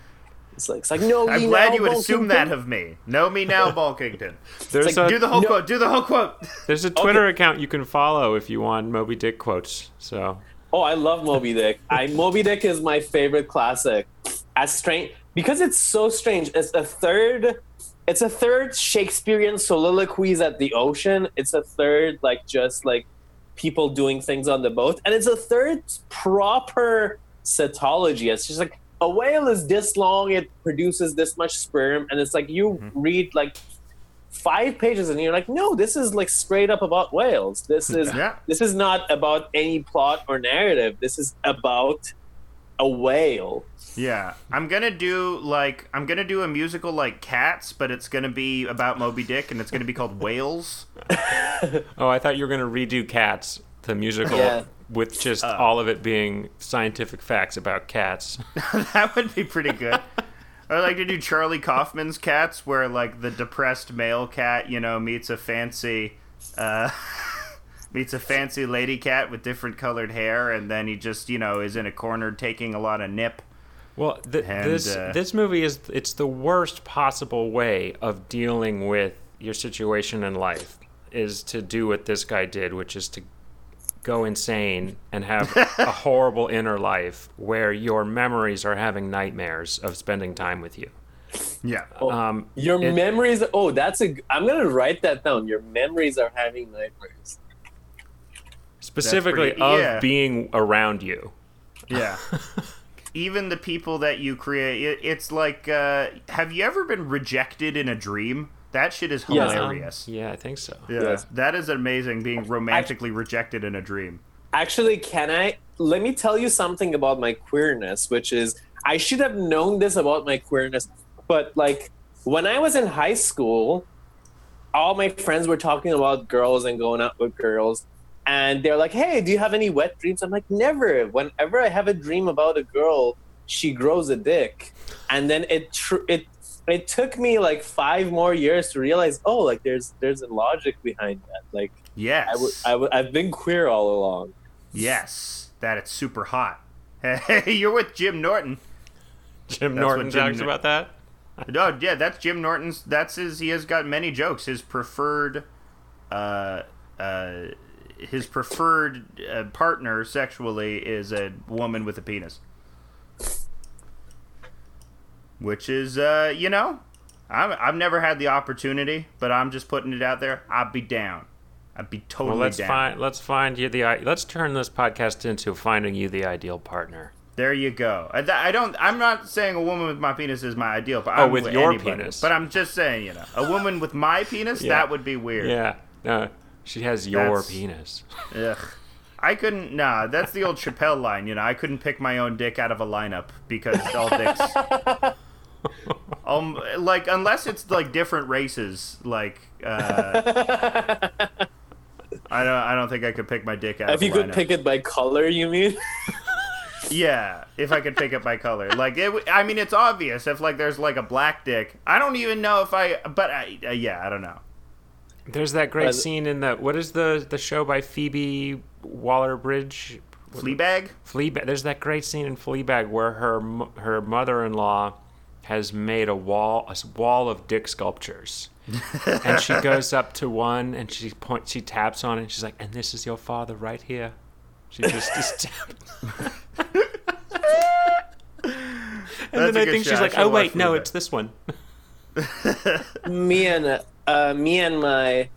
Ye I now." ju- It's like it's like "Know I'm glad now, you would assume that of me. Know me now, Bulkington. There's like, a Do the whole No. quote. Do the whole quote. there's a Twitter account you can follow if you want Moby Dick quotes. So Oh, I love Moby Dick. I Moby Dick is my favorite classic. As strange because it's so strange. It's a third. It's a third Shakespearean soliloquies at the ocean. It's a third like just like people doing things on the boat, and it's a third proper cetology. It's just like a whale is this long, it produces this much sperm, and it's like you mm-hmm. read like five pages and you're like, no, this is like straight up about whales. This is Yeah. this is not about any plot or narrative. This is about a whale. Yeah, I'm gonna do like I'm gonna do a musical like Cats, but it's gonna be about Moby Dick, and it's gonna be called Whales. oh, I thought you were gonna redo Cats, the musical, Yeah. With just Uh. all of it being scientific facts about cats. that would be pretty good. I like to do Charlie Kaufman's Cats, where like the depressed male cat, you know, meets a fancy, uh, meets a fancy lady cat with different colored hair, and then he just, you know, is in a corner taking a lot of nip. Well, th- And, this uh, this movie is it's the worst possible way of dealing with your situation in life is to do what this guy did, which is to go insane and have a horrible inner life where your memories are having nightmares of spending time with you. Yeah. Um, Your It- memories. Oh, that's a. I'm gonna write that down. Your memories are having nightmares. specifically pretty- of yeah. being around you. Yeah. Even the people that you create, it, it's like, uh, have you ever been rejected in a dream? That shit is hilarious. yeah, I think so. Yeah, Yes. that is amazing. Being romantically rejected in a dream. Actually, can I? Let me tell you something about my queerness, which is I should have known this about my queerness, but like when I was in high school, all my friends were talking about girls and going out with girls. And they're like, hey, do you have any wet dreams? I'm like, never. Whenever I have a dream about a girl, she grows a dick. And then it tr- it it took me like five more years to realize, oh, like there's there's a logic behind that. Like Yes. I w- I w- I've been queer all along. yes. That it's super hot. Hey, you're with Jim Norton. Jim That's Norton what Jim talks Nor- about that. Oh yeah, that's Jim Norton's. That's his. He has got many jokes. His preferred, uh, uh, his preferred uh, partner sexually is a woman with a penis. Which is, uh, you know, I'm, I've never had the opportunity, but I'm just putting it out there. I'd be down. I'd be totally Well, let's down. find let's find you the i- let's turn this podcast into finding you the ideal partner. There you go. I, I don't. I'm not saying a woman with my penis is my ideal, but Oh, I'm with your anybody. penis. But I'm just saying, you know, a woman with my penis Yeah. that would be weird. Yeah, no, she has your That's- penis. Ugh. I couldn't. Nah, that's the old Chappelle line. You know, I couldn't pick my own dick out of a lineup because all dicks. Um, like unless it's like different races, like uh, I don't. I don't think I could pick my dick out. If of a you could lineup. pick it by color, you mean? Yeah, if I could pick it by color. Like it, w- I mean, it's obvious if like there's like a black dick. I don't even know if I, but I, uh, yeah, I don't know. There's that great Pres- scene in the what is the the show by Phoebe Waller Bridge? Fleabag. Fleabag. There's that great scene in Fleabag where her her mother-in-law has made a wall a s- wall of dick sculptures. and she goes up to one and she point she taps on it and she's like, "And this is your father right here." She just just taps. and That's then a I good think show. she's I like, should've "Oh wait, no, Fleabag." it's this one." me and uh, uh, me and my,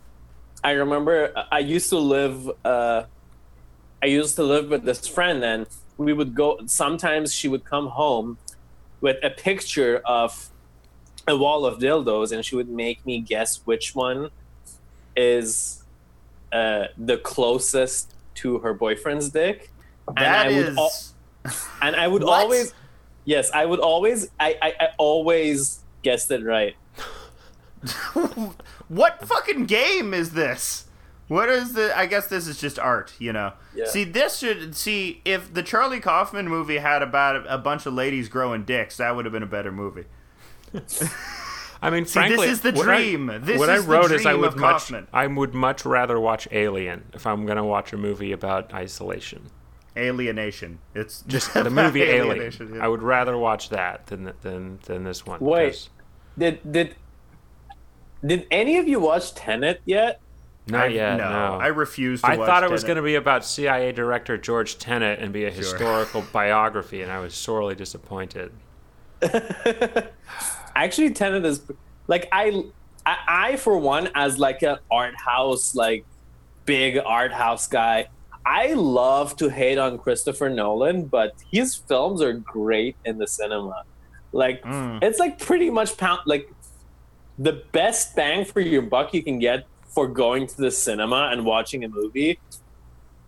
I remember I used to live. Uh, I used to live with this friend, and we would go. Sometimes she would come home with a picture of a wall of dildos, and she would make me guess which one is uh, the closest to her boyfriend's dick. And That I would al- and I would always, yes, I would always, I, I, I always guessed it right. what fucking game is this? What is the? I guess this is just art, you know. Yeah. See, this should see if the Charlie Kaufman movie had about a, a bunch of ladies growing dicks, that would have been a better movie. I mean, See, frankly, this is the what I- dream. this what is I wrote the is I would much Kaufman. I would much rather watch Alien if I'm going to watch a movie about isolation. Alienation. It's Just just the movie Alien. alienation. yeah. I would rather watch that than than than this one. Wait. 'cause Did did did any of you watch Tenet yet? not I- yet. no, No, I refuse to I watch thought it was going to be about CIA director George Tenet and be a historical biography, and I was sorely disappointed. Actually, Tenet is like I, I, I for one, as like an art house, like big art house guy, I love to hate on Christopher Nolan, but his films are great in the cinema. Like Mm. it's like pretty much pound like the best bang for your buck you can get for going to the cinema and watching a movie.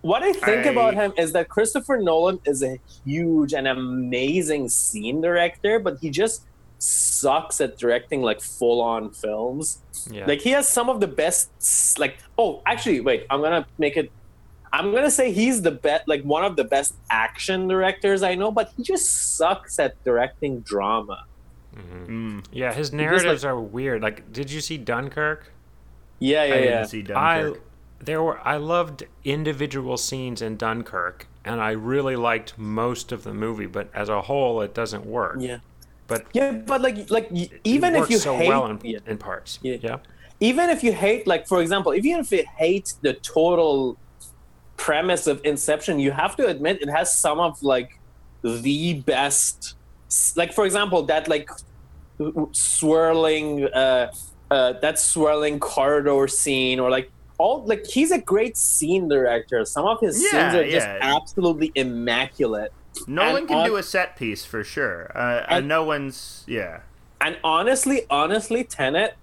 What I think I- about him is that Christopher Nolan is a huge and amazing scene director, but he just sucks at directing like full on films. Yeah. Like he has some of the best like oh actually wait, I'm gonna make it I'm gonna say he's the best like one of the best action directors I know, but he just sucks at directing drama. Mm. yeah, his like- narratives are weird. Like, did you see Dunkirk? Yeah, yeah, I didn't yeah. see I there were I loved individual scenes in Dunkirk, and I really liked most of the movie. But as a whole, it doesn't work. Yeah. But Yeah, but like like even if you so hate well in, yeah. in parts, Yeah. yeah. even if you hate like for example even if you hate the total premise of inception you have to admit it has some of like the best s- like for example that like swirling uh uh that swirling corridor scene or like all like he's a great scene director some of his Yeah, scenes are just absolutely immaculate Nolan and can on- do a set piece for sure. Uh, and And- no one's yeah. and honestly honestly tenet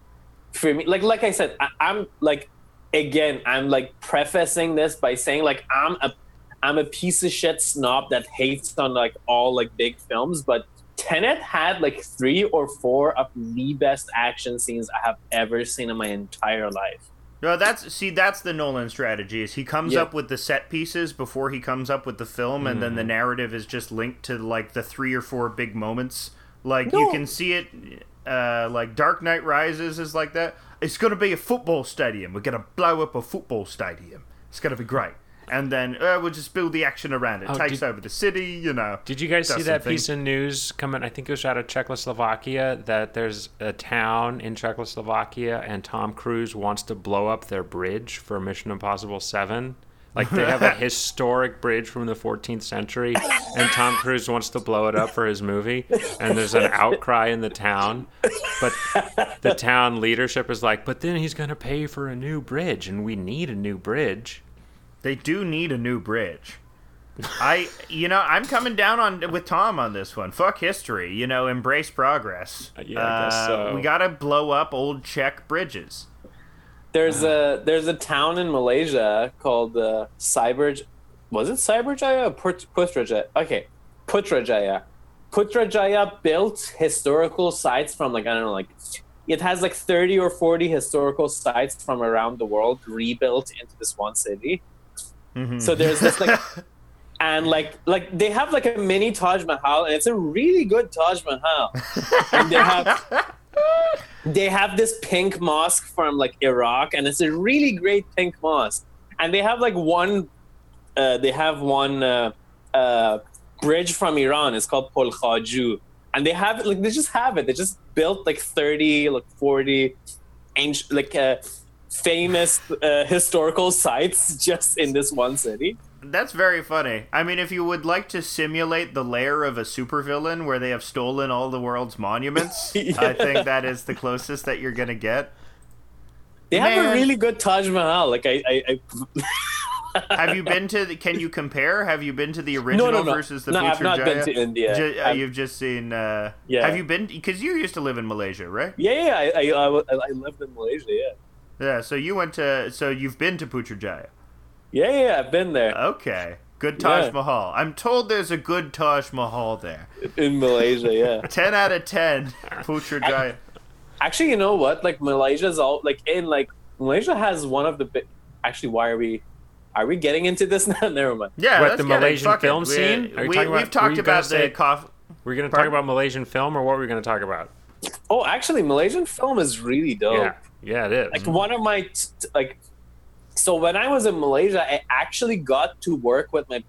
for me like like i said I, i'm like again i'm like prefacing this by saying like i'm a i'm a piece of shit snob that hates on like all like big films but tenet had like three or four of the best action scenes i have ever seen in my entire life No, that's see, that's the Nolan strategy. Is he comes Yeah. up with the set pieces before he comes up with the film, and then the Mm-hmm. narrative is just linked to like the three or four big moments. Like you can see it, uh, like Dark Knight Rises is like that. It's gonna be a football stadium. We're gonna blow up a football stadium. It's gonna be great. And then uh, we'll just build the action around it. Oh, Takes did- over the city, you know. Did you guys see that piece of news coming? I think it was out of Czechoslovakia that there's a town in Czechoslovakia and Tom Cruise wants to blow up their bridge for Mission Impossible 7. Like they have a historic bridge from the 14th century and Tom Cruise wants to blow it up for his movie and there's an outcry in the town. But the town leadership is like, "But then he's going to pay for a new bridge and we need a new bridge." They do need a new bridge. I, you know, I'm coming down on with Tom on this one. Fuck history, you know, embrace progress. Yeah, I guess Uh, so. We gotta blow up old Czech bridges. there's a there's a town in malaysia called uh, cyber was it cyberjaya or Put- putrajaya okay putrajaya putrajaya built historical sites from like i don't know like it has like 30 or 40 historical sites from around the world rebuilt into this one city Mhm. so there's this like and like like they have like a mini taj mahal and it's a really good taj mahal and they have they have this pink mosque from like Iraq, and it's a really great pink mosque. And they have like one, uh, they have one uh, uh, bridge from Iran. It's called Pol Khaju, and they have like they just have it. They just built like thirty, like forty, ancient, like uh, famous uh, historical sites just in this one city. That's very funny. I mean, if you would like to simulate the lair of a supervillain where they have stolen all the world's monuments, I think that is the closest that you're gonna get. They have a really good Taj Mahal. Like I, I, I Have you been to? The, can you compare? Have you been to the original no, no, no. versus the future? no, I've not been to India. Ju- uh, you've just seen. Uh, Yeah. Have you been? Because you used to live in Malaysia, right? yeah, yeah. I, I, I, I lived in Malaysia. Yeah. Yeah. So you went to. So you've been to Putrajaya. Yeah, yeah, I've been there Okay. Good Taj Yeah. Mahal. I'm told there's a good Taj Mahal there. in Malaysia. Yeah. 10 out of 10. Putrajaya. Actually, you know what? Like Malaysia's all like in like Malaysia has one of the bi- actually, why are we? Are we getting into this now? Never mind. Yeah, What, let's the get it. Malaysian Fuck it. film We- scene? Are you We, talking we've about- were talked you gonna about the say- cough. We're gonna talk Pardon? about Malaysian film, or what were we gonna talk about? Oh, actually, Malaysian film is really dope. Yeah, yeah, it is. Like one of my t- like. So when I was in Malaysia, I actually got to work with my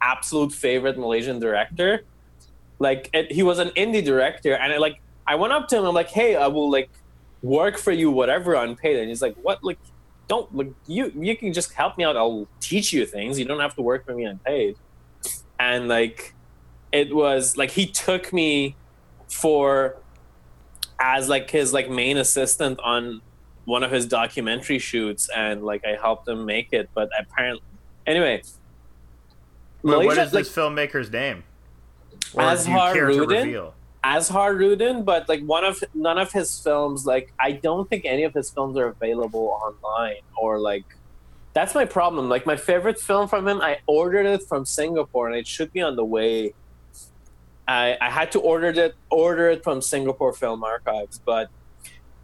absolute favorite Malaysian director. Like it, he was an indie director, and I like I went up to him. I'm like, "Hey, I will like work for you, whatever, unpaid." And he's like, "What? Like, don't like you? You can just help me out. I'll teach you things. You don't have to work for me unpaid." And like, it was like he took me for as like his like main assistant on one of his documentary shoots, and like I helped him make it. But apparently, anyway. What is like, this filmmaker's name? Or Azhar Rudin? Azhar Rudin, but like one of none of his films, like I don't think any of his films are available online or like that's my problem. Like my favorite film from him, I ordered it from Singapore and it should be on the way. I I had to order it order it from Singapore Film Archives, but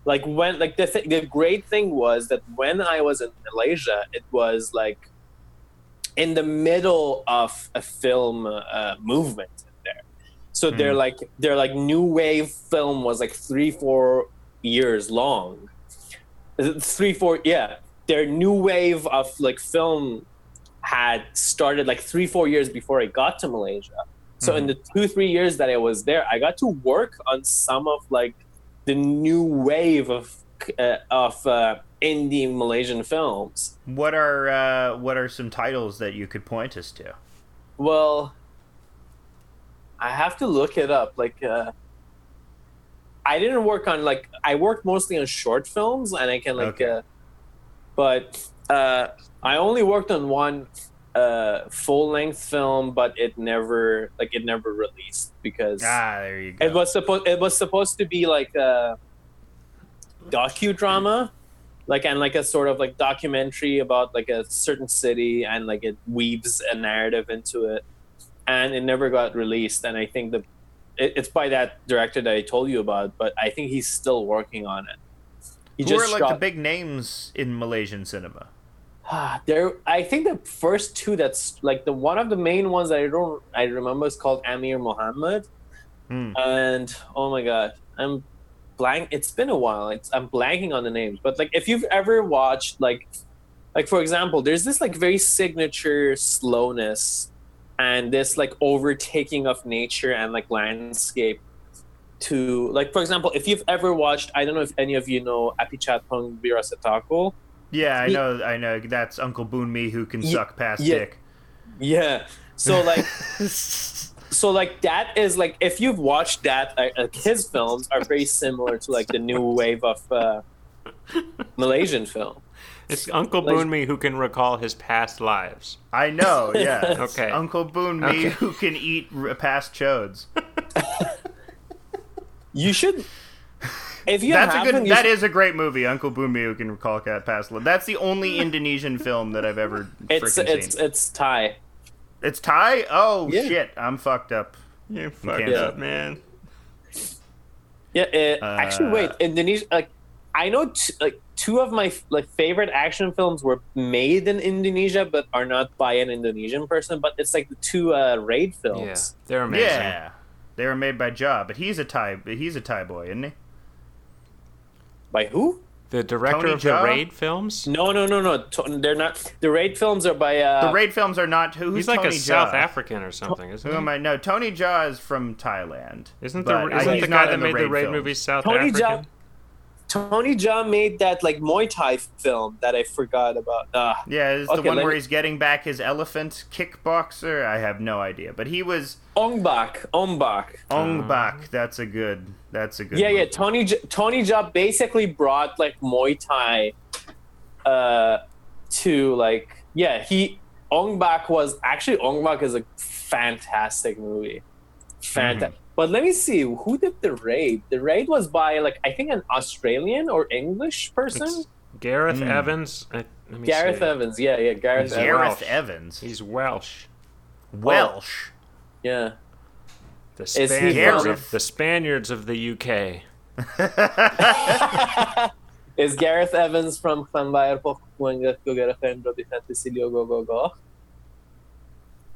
like when like the th- the great thing was that when I was in Malaysia, it was like in the middle of a film uh, movement there. So they're like they're like new wave film was like three four years long. Three four yeah. Their new wave of like film had started like three four years before I got to Malaysia. So in the two three years that I was there, I got to work on some of like the new wave of uh, of uh, indie Malaysian films. What are uh, what are some titles that you could point us to? Well, I have to look it up. Like, uh, I didn't work on like I worked mostly on short films, and I can like, Okay. uh, but uh, I only worked on one uh, full length film, but it never like it never released because Ah, there you go. it was supposed it was supposed to be like a docudrama like and like a sort of like documentary about like a certain city and like it weaves a narrative into it and it never got released and i think the it, it's by that director that i told you about but i think he's still working on it he Who are like the big names in Malaysian cinema? there i think the first two that's like the one of the main ones that i don't i remember is called amir muhammad Hmm. and oh my god i'm blank it's been a while it's, i'm blanking on the names but like if you've ever watched like like for example there's this like very signature slowness and this like overtaking of nature and like landscape to like for example if you've ever watched i don't know if any of you know apichatpong weerasethakul Yeah, I know. I know. That's Uncle Boonmee who can Ye- suck past yeah. dick. yeah so like so like that is like if you've watched that uh, like his films are very similar to like the new wave of uh, malaysian film It's Uncle Like- Boonmee who can recall his past lives. I know. Yeah. Okay. Uncle Boonmee Okay. who can eat past chodes. you should if you That's a good. you That should- is a great movie. Uncle Boonmee who can recall cat past. That's the only Indonesian film that I've ever it's it's seen. it's thai It's Thai. Oh Yeah. shit! I'm fucked up. You fucked fucked up, up, man. yeah uh, actually Uh, wait indonesia like i know t- like two of my like favorite action films were made in indonesia but are not by an indonesian person but it's like the two uh raid Yeah, films they're amazing. Yeah, they were made by Jaa, but he's a Thai. He's a Thai boy, isn't he? By who The director Tony of Jaa? the Raid films. No, no, no, no. To- They're not. The raid films are by. Uh, The raid films are not. Who's He's like Tony a South African or something, isn't Who am he? I? No, Tony Jaa is from Thailand. Isn't but the I- isn't the guy that in made the raid films. movies South Tony Jaa- African? Tony Jaa made that like Muay Thai film that I forgot about. Uh, Yeah, it's the one where me- he's getting back his elephant kickboxer. I have no idea, but he was Ong Bak, Ong Bak. Ong Bak. That's a good. That's a good. Yeah, yeah. Tony J- Tony Jaa basically brought like Muay Thai, uh, to like yeah he Ong Bak was actually Ong Bak is a fantastic movie, fantastic. But let me see who did the raid. The raid was by like I think an Australian or English person. It's Gareth Hmm. Evans. Uh, let me Gareth see. Evans, yeah, yeah, Gareth He's Evans. Gareth Welsh. Evans. He's Welsh. Welsh. Yeah. The Spaniards of the Spaniards of the UK. Is Gareth Evans from Clanbair Pokwenga Gogarafendro Defenticilio Go Go Go?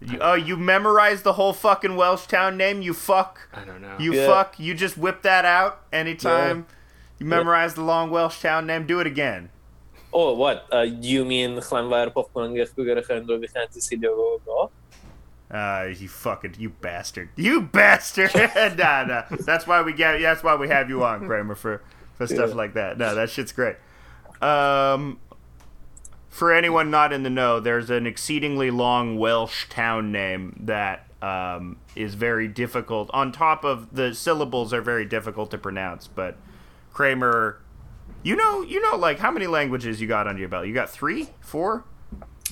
You, oh, you memorized the whole fucking Welsh town name? You fuck. I don't know. You Yeah. fuck. You just whip that out anytime you memorize the long Welsh town name. Do it again. Oh, what? Uh, you mean Clanbair Pokwenga Gogarafendro Defenticilio Go Go Go? Uh, you fucking, you bastard. You bastard. nah, nah. That's why we get, that's why we have you on, Kramer, for, for stuff Yeah. like that. No, that shit's great. Um, for anyone not in the know, there's an exceedingly long Welsh town name that um, is very difficult. On top of the syllables are very difficult to pronounce, but Kramer, you know, you know, like how many languages you got under your belt? You got three, four?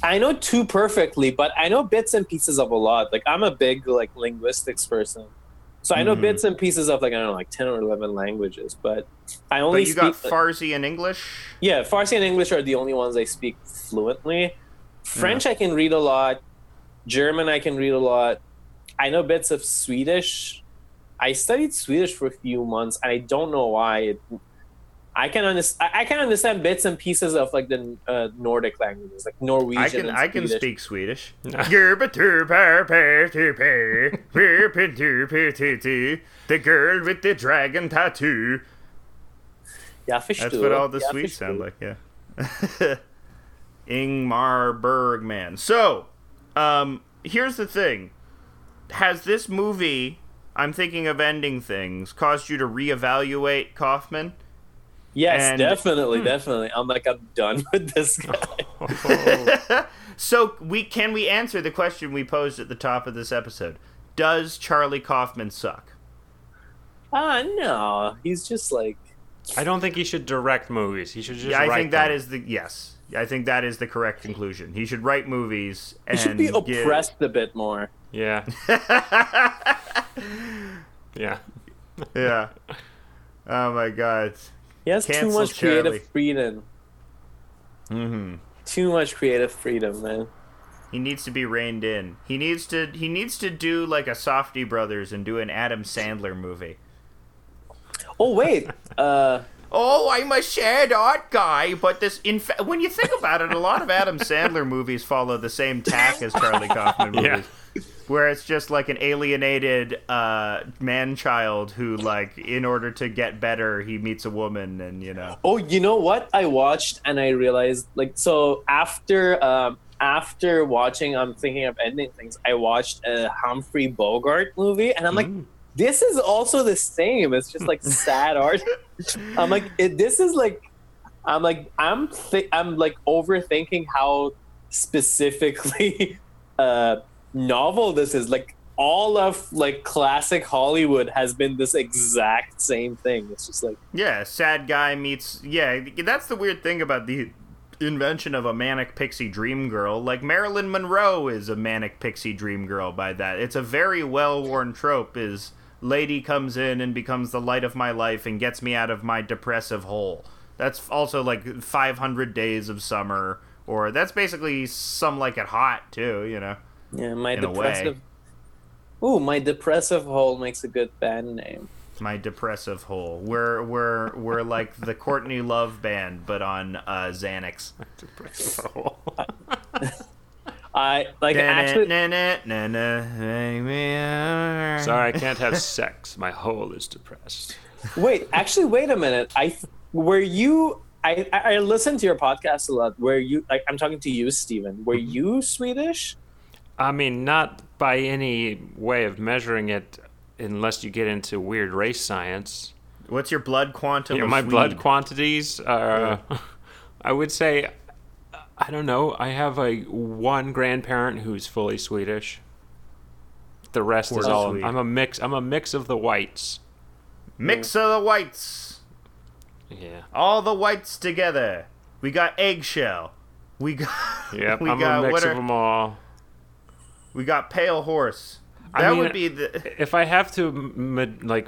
I know two perfectly, but I know bits and pieces of a lot. Like I'm a big like linguistics person, so I know Mhm. bits and pieces of like I don't know like ten or eleven languages. But I only But you got speak Farsi and English. yeah Farsi and English are the only ones I speak fluently. French I can read a lot. German I can read a lot. I know bits of Swedish. I studied Swedish for a few months. And I don't know why. It, I can understand. I can understand bits and pieces of like the uh, Nordic languages, like Norwegian. I can and I can Swedish. speak Swedish. The girl with the dragon tattoo. Ja, förstår. That's what all the Ja, Swedes förstår. sound like, yeah. Ingmar Bergman. So, um, here's the thing. Has this movie, I'm thinking of ending things, caused you to reevaluate Kaufman? Yes, And- definitely, Hmm. definitely. I'm like, I'm done with this guy. So we can we answer the question we posed at the top of this episode? Does Charlie Kaufman suck? Ah, no. He's just like, I don't think he should direct movies. He should just. yeah, I write think that them. is the yes. I think that is the correct conclusion. He should write movies and he should be give- oppressed a bit more. Yeah. Yeah. yeah. Oh my god. He has too Cancel much creative Charlie. freedom. hmm Too much creative freedom, man. He needs to be reined in. He needs to. He needs to do like a Safdie Brothers and do an Adam Sandler movie. Oh, wait. uh, Oh, I'm a sad art guy, but this in fa- when you think about it, a lot of Adam Sandler movies follow the same tack as Charlie Kaufman Yeah. Where it's just like an alienated uh, man child who, like, in order to get better, he meets a woman, and you know. oh, you know what? I watched and I realized, like, so after, um, after watching, I'm thinking of ending things. I watched a Humphrey Bogart movie, and I'm like, Mm. this is also the same. It's just like sad art. I'm like, it, this is like, I'm like, I'm thi- I'm like overthinking how specifically uh, novel this is. Like all of like classic Hollywood has been this exact same thing. It's just like, Yeah, sad guy meets. Yeah, that's the weird thing about the invention of a manic pixie dream girl. Like Marilyn Monroe is a manic pixie dream girl by that. It's a very well worn trope. Is lady comes in and becomes the light of my life and gets me out of my depressive hole. That's also like 500 Days of Summer, or that's basically some like it hot too. You know. Yeah, my In depressive. Ooh, my depressive hole makes a good band name. My depressive hole. We're we're we're like the Courtney Love band, but on uh, Xanax. Depressive hole. I like actually. Sorry, Sorry, I can't have sex. My hole is depressed. Wait, actually, wait a minute. I were you. I I I listened to your podcast a lot. Were you like I'm talking to you, Steven. Were you Swedish? I mean, not by any way of measuring it, unless you get into weird race science. What's your blood quantum? You know, my blood quantities are. I would say, I don't know. I have a one grandparent who's fully Swedish. The rest is all. Swede. I'm a mix. I'm a mix of the whites. Mix of the whites. Yeah. All the whites together. We got eggshell. We got. Yep. we I'm got a mix what of are- them all. We got pale horse. I That mean, would be the. If I have to, like,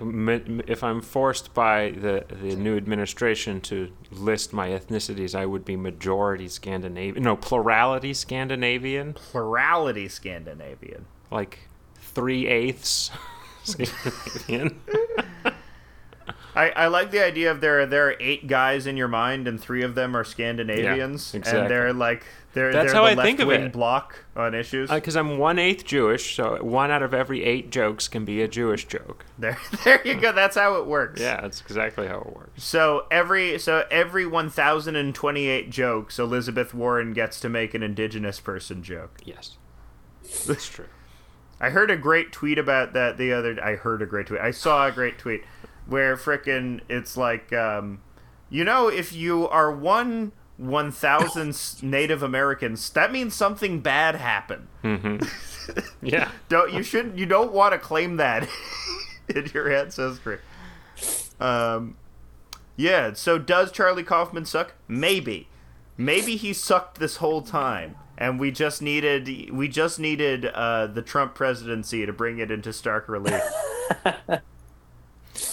if I'm forced by the the new administration to list my ethnicities, I would be majority Scandinavian. No, plurality Scandinavian. Plurality Scandinavian. Like three eighths Scandinavian. I, I like the idea of there there are eight guys in your mind and three of them are Scandinavians Yeah, exactly. and they're like they're That's they're how I think of it. block on issues. Because I'm one eighth Jewish, so one out of every eight jokes can be a Jewish joke. there there you go. That's how it works. Yeah, that's exactly how it works. So every so every 1028 jokes Elizabeth Warren gets to make an indigenous person joke. Yes, that's true. I heard a great tweet about that the other. I heard a great tweet. I saw a great tweet where frickin' it's like, um, you know, if you are one one thousandth Native Americans, that means something bad happened. Yeah, Don't you shouldn't you don't want to claim that in your ancestry. Um, yeah. So does Charlie Kaufman suck? Maybe, maybe he sucked this whole time, and we just needed we just needed uh, the Trump presidency to bring it into stark relief.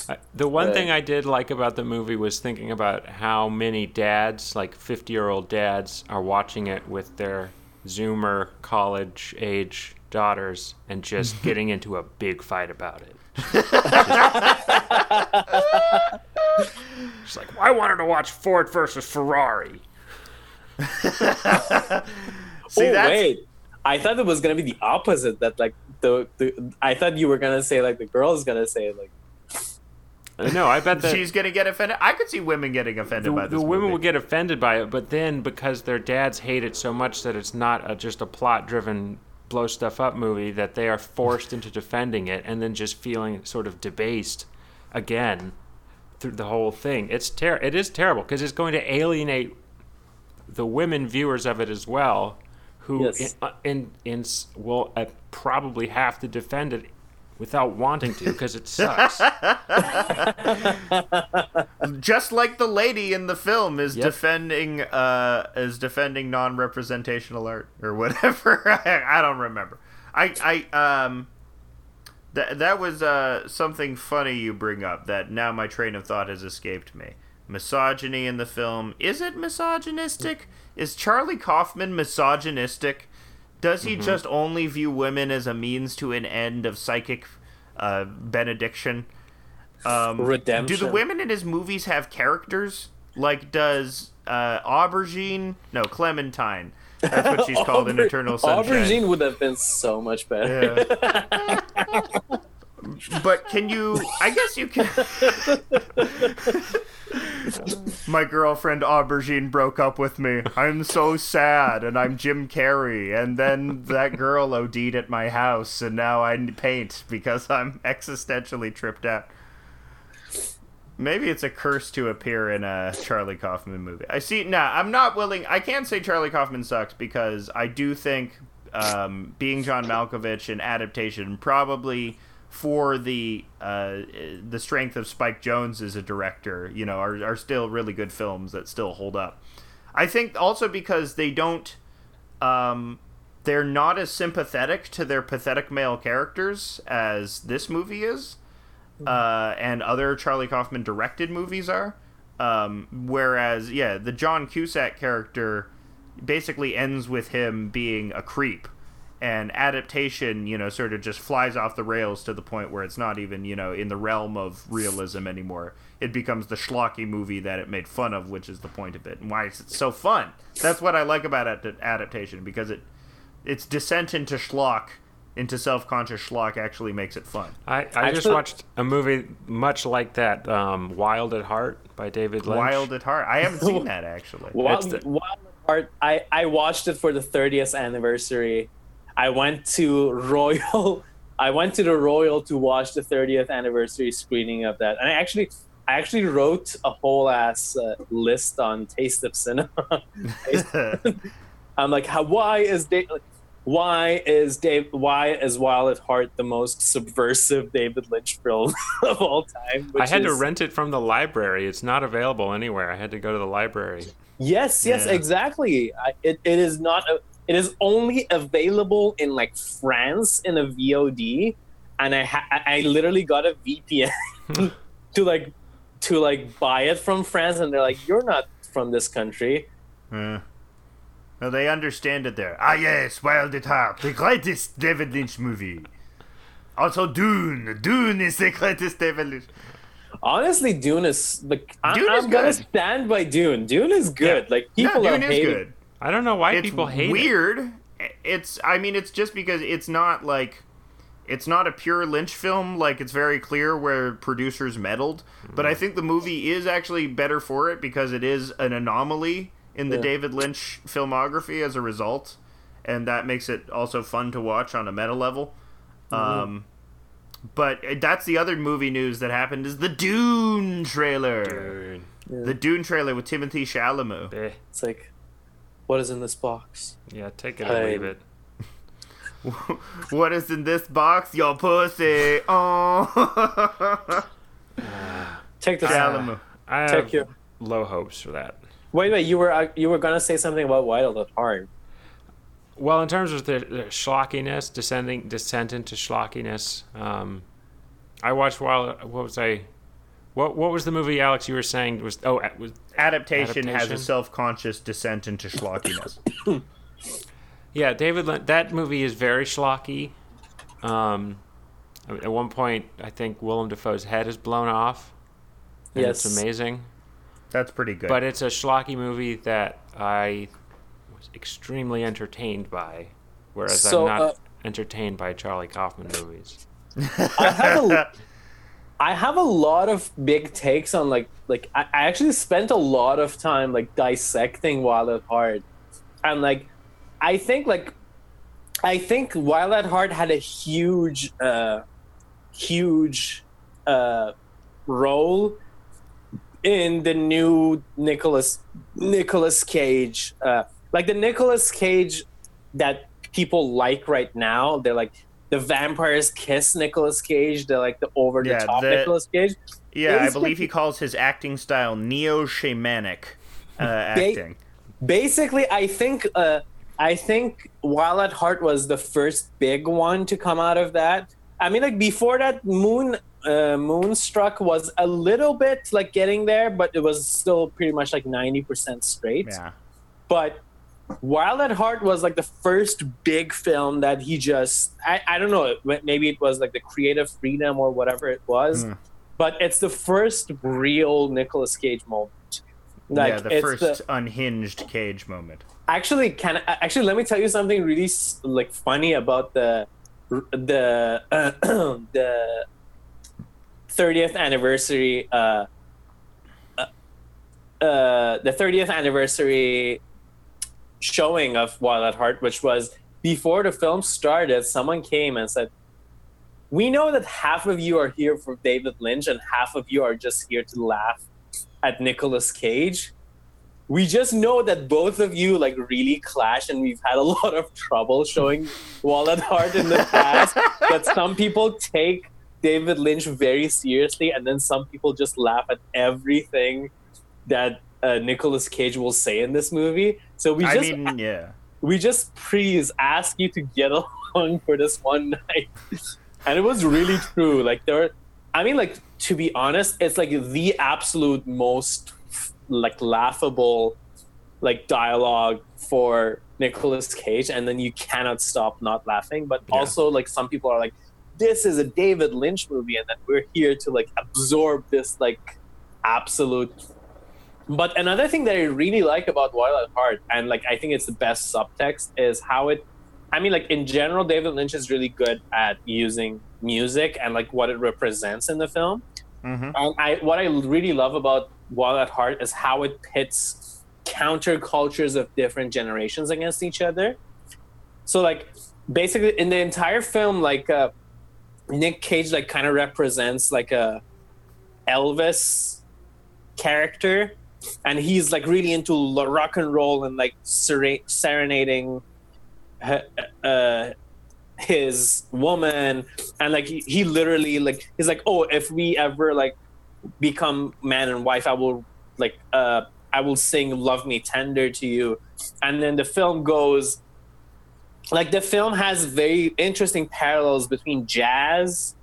I- the one Right. thing I did like about the movie was thinking about how many dads, like fifty-year-old dads, are watching it with their Zoomer college-age daughters and just getting into a big fight about it. She's like, I wanted to watch Ford versus Ferrari. See, oh that's wait, I thought it was gonna be the opposite. That like the, the I thought you were gonna say like the girl is gonna say like No, I bet that she's gonna get offended. I could see women getting offended the, by this. the women movie. will get offended by it, but then because their dads hate it so much that it's not a, just a plot-driven blow stuff up movie, that they are forced into defending it and then just feeling sort of debased again through the whole thing. It's ter- It is terrible because it's going to alienate the women viewers of it as well, who Yes. in, uh, in, in will uh, probably have to defend it without wanting to because it sucks. just like the lady in the film is Yep. defending uh is defending non-representational art or whatever. I, I don't remember. I i um that that was uh something funny you bring up that now my train of thought has escaped me. Misogyny in the film. Is it misogynistic? Is charlie kaufman misogynistic does he just only view women as a means to an end of psychic uh, benediction um, Redemption. Do the women in his movies have characters? Like, does uh, Aubergine? No, Clementine. That's what she's called in Eternal Sunshine. Aubergine would have been so much better. Yeah. but can you? I guess you can. My girlfriend Aubergine broke up with me. I'm so sad, and I'm Jim Carrey. And then that girl OD'd at my house, and now I paint because I'm existentially tripped out. Maybe it's a curse to appear in a Charlie Kaufman movie. I see. Nah, I'm not willing. I can't say Charlie Kaufman sucks because I do think um, being John Malkovich and adaptation probably for the uh, the strength of Spike Jonze as a director, you know, are, are still really good films that still hold up. I think also because they don't, um, they're not as sympathetic to their pathetic male characters as this movie is uh, and other Charlie Kaufman directed movies are. Um, whereas, yeah, the John Cusack character basically ends with him being a creep, and adaptation, you know, sort of just flies off the rails to the point where it's not even, you know, in the realm of realism anymore. It becomes the schlocky movie that it made fun of, which is the point of it, and why it's so fun. That's what I like about ad- adaptation because it its descent into schlock, into self-conscious schlock, actually makes it fun. I, I just Actually- watched a movie much like that, um, Wild at Heart by David Lynch. Wild at Heart. I haven't seen that actually. Wild, the- Wild at Heart. I, I watched it for the 30th anniversary. I went to Royal. I went to the Royal to watch the 30th anniversary screening of that, and I actually, I actually wrote a whole ass uh, list on Taste of Cinema. I'm like, how, why is Dave, like, why is Dave, why is Wild at Heart the most subversive David Lynch film of all time? I had to rent it from the library. It's not available anywhere. I had to go to the library. Yes, yes, Yeah. exactly. I, it, it is not. A, it is only available in like France in a VOD, and I ha- I literally got a VPN to like to like buy it from France, and they're like, "You're not from this country." Yeah. No, they understand it there. Ah, yes, Wild at Heart, the greatest David Lynch movie. Also, Dune. Dune is the greatest David Lynch. Honestly, Dune is like I- Dune is I'm gonna good. stand by Dune. Dune is good. Like people are Dune is hating. good. I don't know why it's people hate it. weird. It's I mean it's just because it's not like it's not a pure Lynch film. Like it's very clear where producers meddled. But I think the movie is actually better for it because it is an anomaly in the Yeah. David Lynch filmography as a result, and that makes it also fun to watch on a meta level. Um, but that's the other movie news that happened is the Dune trailer. Dude. The Dune trailer with Timothée Chalamet. Eh, It's like, what is in this box? Yeah, take it or Hey. leave it. What is in this box? Your pussy. Oh. Take the Chalamet. I Take have your- low hopes for that. Wait, wait. You were uh, you were gonna say something about Wild at Heart. Well, in terms of the, the schlockiness, descending descent into schlockiness, um, I watched while what was I, what what was the movie Alex you were saying was oh was Adaptation, has a self-conscious descent into schlockiness. yeah David Lin- that movie is very schlocky. Um, at one point I think Willem Dafoe's head is blown off. And Yes. it's amazing. That's pretty good. But it's a schlocky movie that I was extremely entertained by, whereas So, I'm not uh, entertained by Charlie Kaufman movies. I have a, I have a lot of big takes on like like I, actually spent a lot of time like dissecting Wild at Heart, and like I think like I think Wild at Heart had a huge uh huge uh role in the new Nicholas Nicolas Cage uh like the Nicolas Cage that people like right now they're like the vampires kiss Nicolas Cage they're like the over the top the- Nicolas Cage yeah, I believe he calls his acting style neo-shamanic uh, They- acting. basically i think uh i think wild at heart was the first big one to come out of that i mean like before that moon uh moonstruck was a little bit like getting there but it was still pretty much like 90% straight Yeah. but Wild at Heart was like the first big film that he just I, I don't know maybe it was like the creative freedom or whatever it was Mm. but it's the first real Nicolas Cage moment like yeah, the it's first the, unhinged Cage moment. actually can actually let me tell you something really like funny about the the the 30th anniversary uh uh, uh the 30th anniversary showing of Wild at Heart which was before the film started someone came and said we know that half of you are here for David Lynch and half of you are just here to laugh at Nicolas Cage. We just know that both of you like really clash and we've had a lot of trouble showing Wild at Heart in the past that some people take David Lynch very seriously and then some people just laugh at everything that uh, Nicolas Cage will say in this movie. So we I just mean, yeah. we just please ask you to get along for this one night. and it was really true. Like there were, I mean, like to be honest, it's like the absolute most like laughable like dialogue for Nicolas Cage, and then you cannot stop not laughing. But Yeah. also like some people are like, this is a David Lynch movie, and then we're here to like absorb this like absolute but another thing that I really like about Wild at Heart, and like I think it's the best subtext, is how it. I mean, like in general, David Lynch is really good at using music and like what it represents in the film. Mhm. And I, what I really love about Wild at Heart is how it pits counter cultures of different generations against each other. So, like, basically, in the entire film, like uh, Nick Cage, like, kind of represents like a Elvis character and he's like really into rock and roll and like sere- serenading uh, his woman. And like he, he literally like he's like oh if we ever like become man and wife i will like uh i will sing love me tender to you. And then the film goes like the film has very interesting parallels between jazz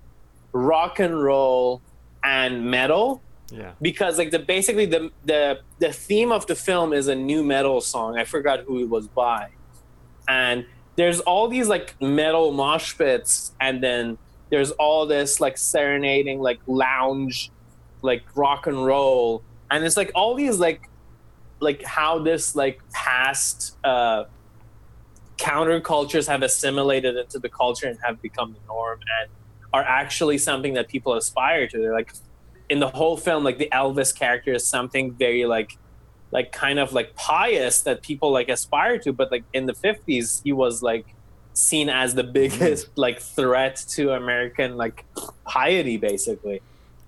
rock and roll and metal Yeah. because like the basically the the the theme of the film is a new metal song. I forgot who it was by, and there's all these like metal mosh pits, and then there's all this like serenading like lounge like rock and roll, and it's like all these like like how this like past uh countercultures have assimilated into the culture and have become the norm and are actually something that people aspire to. They're like in the whole film, like the Elvis character is something very like like kind of like pious that people like aspire to, but like in the fifties he was like seen as the biggest mm. like threat to American like piety basically.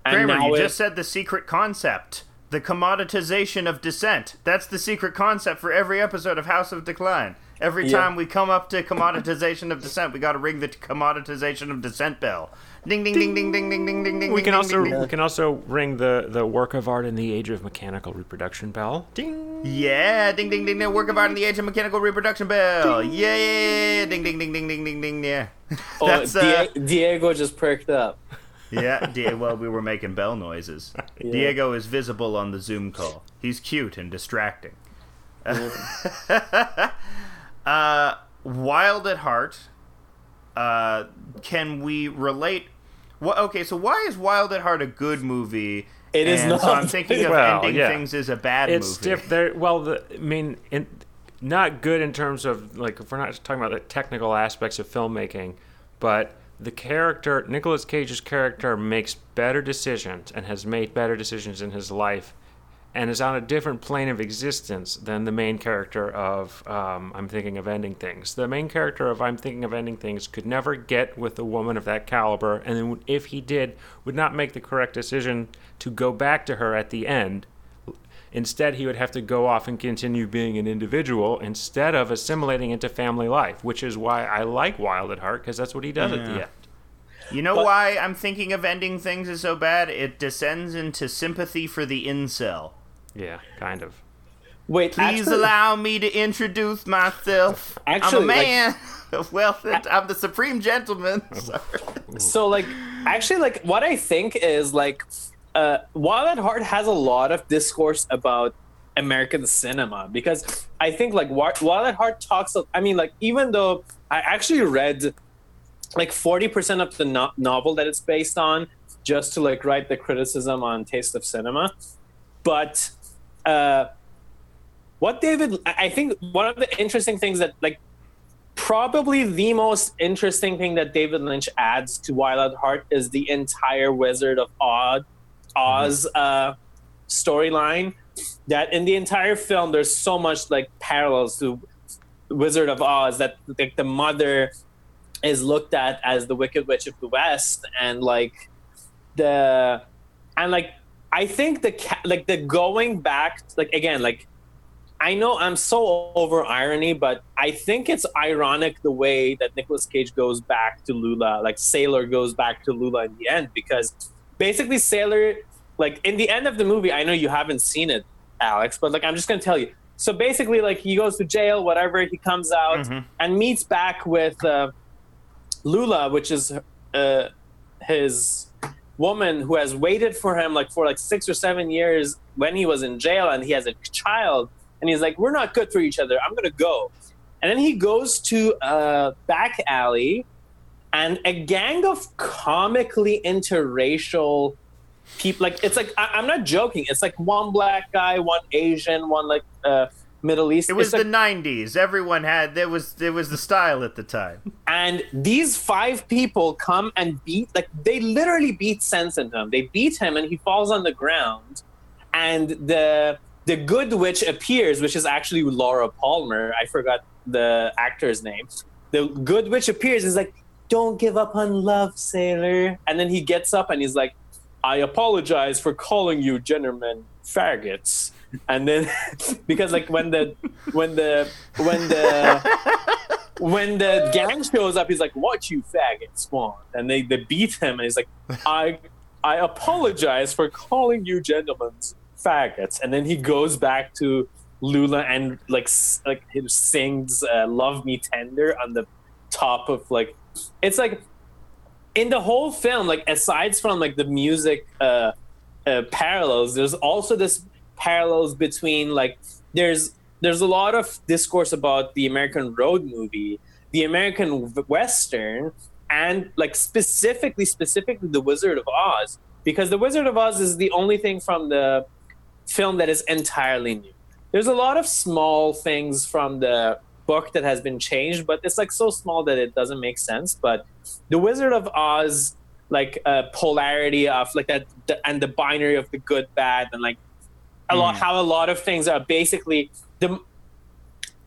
And Kramer, you it- just said the secret concept. The commoditization of dissent. That's the secret concept for every episode of House of Decline. Every Yeah. time we come up to commoditization of dissent, we got to ring the commoditization of dissent bell. Ding ding ding ding ding ding ding ding ding. We can ding, also ding, ding. we can also ring the the work of art in the age of mechanical reproduction bell. Ding. Yeah, ding ding ding ding. Work of art in the age of mechanical reproduction bell. Yeah, ding ding ding ding ding ding ding. Yeah. oh, uh, Diego just perked up. yeah. Di- well, we were making bell noises. Diego is visible on the Zoom call. He's cute and distracting. uh, Wild at Heart. Uh, can we relate? What? Okay, so why is Wild at Heart a good movie? It is and So not. I'm thinking of Well, ending yeah. things as a bad It's movie. diff- there. Well, the I mean, in, not good in terms of like if we're not talking about the technical aspects of filmmaking, but the character Nicolas Cage's character makes better decisions and has made better decisions in his life, and is on a different plane of existence than the main character of um, I'm thinking of ending things. The main character of I'm thinking of ending things could never get with a woman of that caliber, and then if he did, would not make the correct decision to go back to her at the end. Instead, he would have to go off and continue being an individual instead of assimilating into family life, which is why I like Wild at Heart because that's what he does at the end. You know But- why I'm thinking of ending things is so bad? It descends into sympathy for the incel. Yeah, kind of. Wait, Please actually, allow me to introduce myself. Actually, I'm a like- man of wealth. and I'm the supreme gentleman. So like actually like what i think is like uh wild at heart has a lot of discourse about american cinema because i think like wild at heart talks of, i mean like even though i actually read like 40% of the no- novel that it's based on just to like write the criticism on taste of cinema but uh what david i think one of the interesting things that like probably the most interesting thing that David Lynch adds to Wild at Heart is the entire Wizard of Oz, Oz uh, storyline. That in the entire film, there's so much like parallels to Wizard of Oz that like the mother is looked at as the Wicked Witch of the West, and like the and like I think the ca- like the going back like again like I know I'm so over irony, but I think it's ironic the way that Nicolas Cage goes back to Lula, like Sailor goes back to Lula in the end, because basically Sailor, like in the end of the movie, I know you haven't seen it, Alex, but like I'm just gonna tell you. So basically, like he goes to jail, whatever. He comes out Mhm. and meets back with uh, Lula, which is uh, his woman who has waited for him like for like six or seven years when he was in jail, and he has a child and he's like, "We're not good for each other. I'm gonna go." And then he goes to a back alley, and a gang of comically interracial people. Like it's like I, I'm not joking. It's like one black guy, one Asian, one like uh, Middle East. It was It's the '90s. Everyone had there was there was the style at the time. and these five people come and beat like they literally beat sense into him. They beat him and he falls on the ground. And the the good witch appears which is actually laura palmer. I forgot the actor's name. The good witch appears. Is like don't give up on love sailor. And then he gets up and he's like i apologize for calling you gentlemen faggots and then because like when the when the when the when the gang shows up, he's like, "What you faggot spawn?" And they, they beat him, and he's like, "I I apologize for calling you gentlemen faggots." And then he goes back to Lula and like like he sings uh, "Love Me Tender" on the top of like it's like in the whole film, like aside from like the music uh, uh, parallels, there's also this parallels between like there's there's a lot of discourse about the American road movie, the American western, and like specifically specifically the Wizard of Oz, because The Wizard of Oz is the only thing from the film that is entirely new. There's a lot of small things from the book that has been changed, but it's like so small that it doesn't make sense. But The Wizard of Oz, like uh, polarity of like that, the, and the binary of the good, bad, and like a lot how a lot of things are basically the.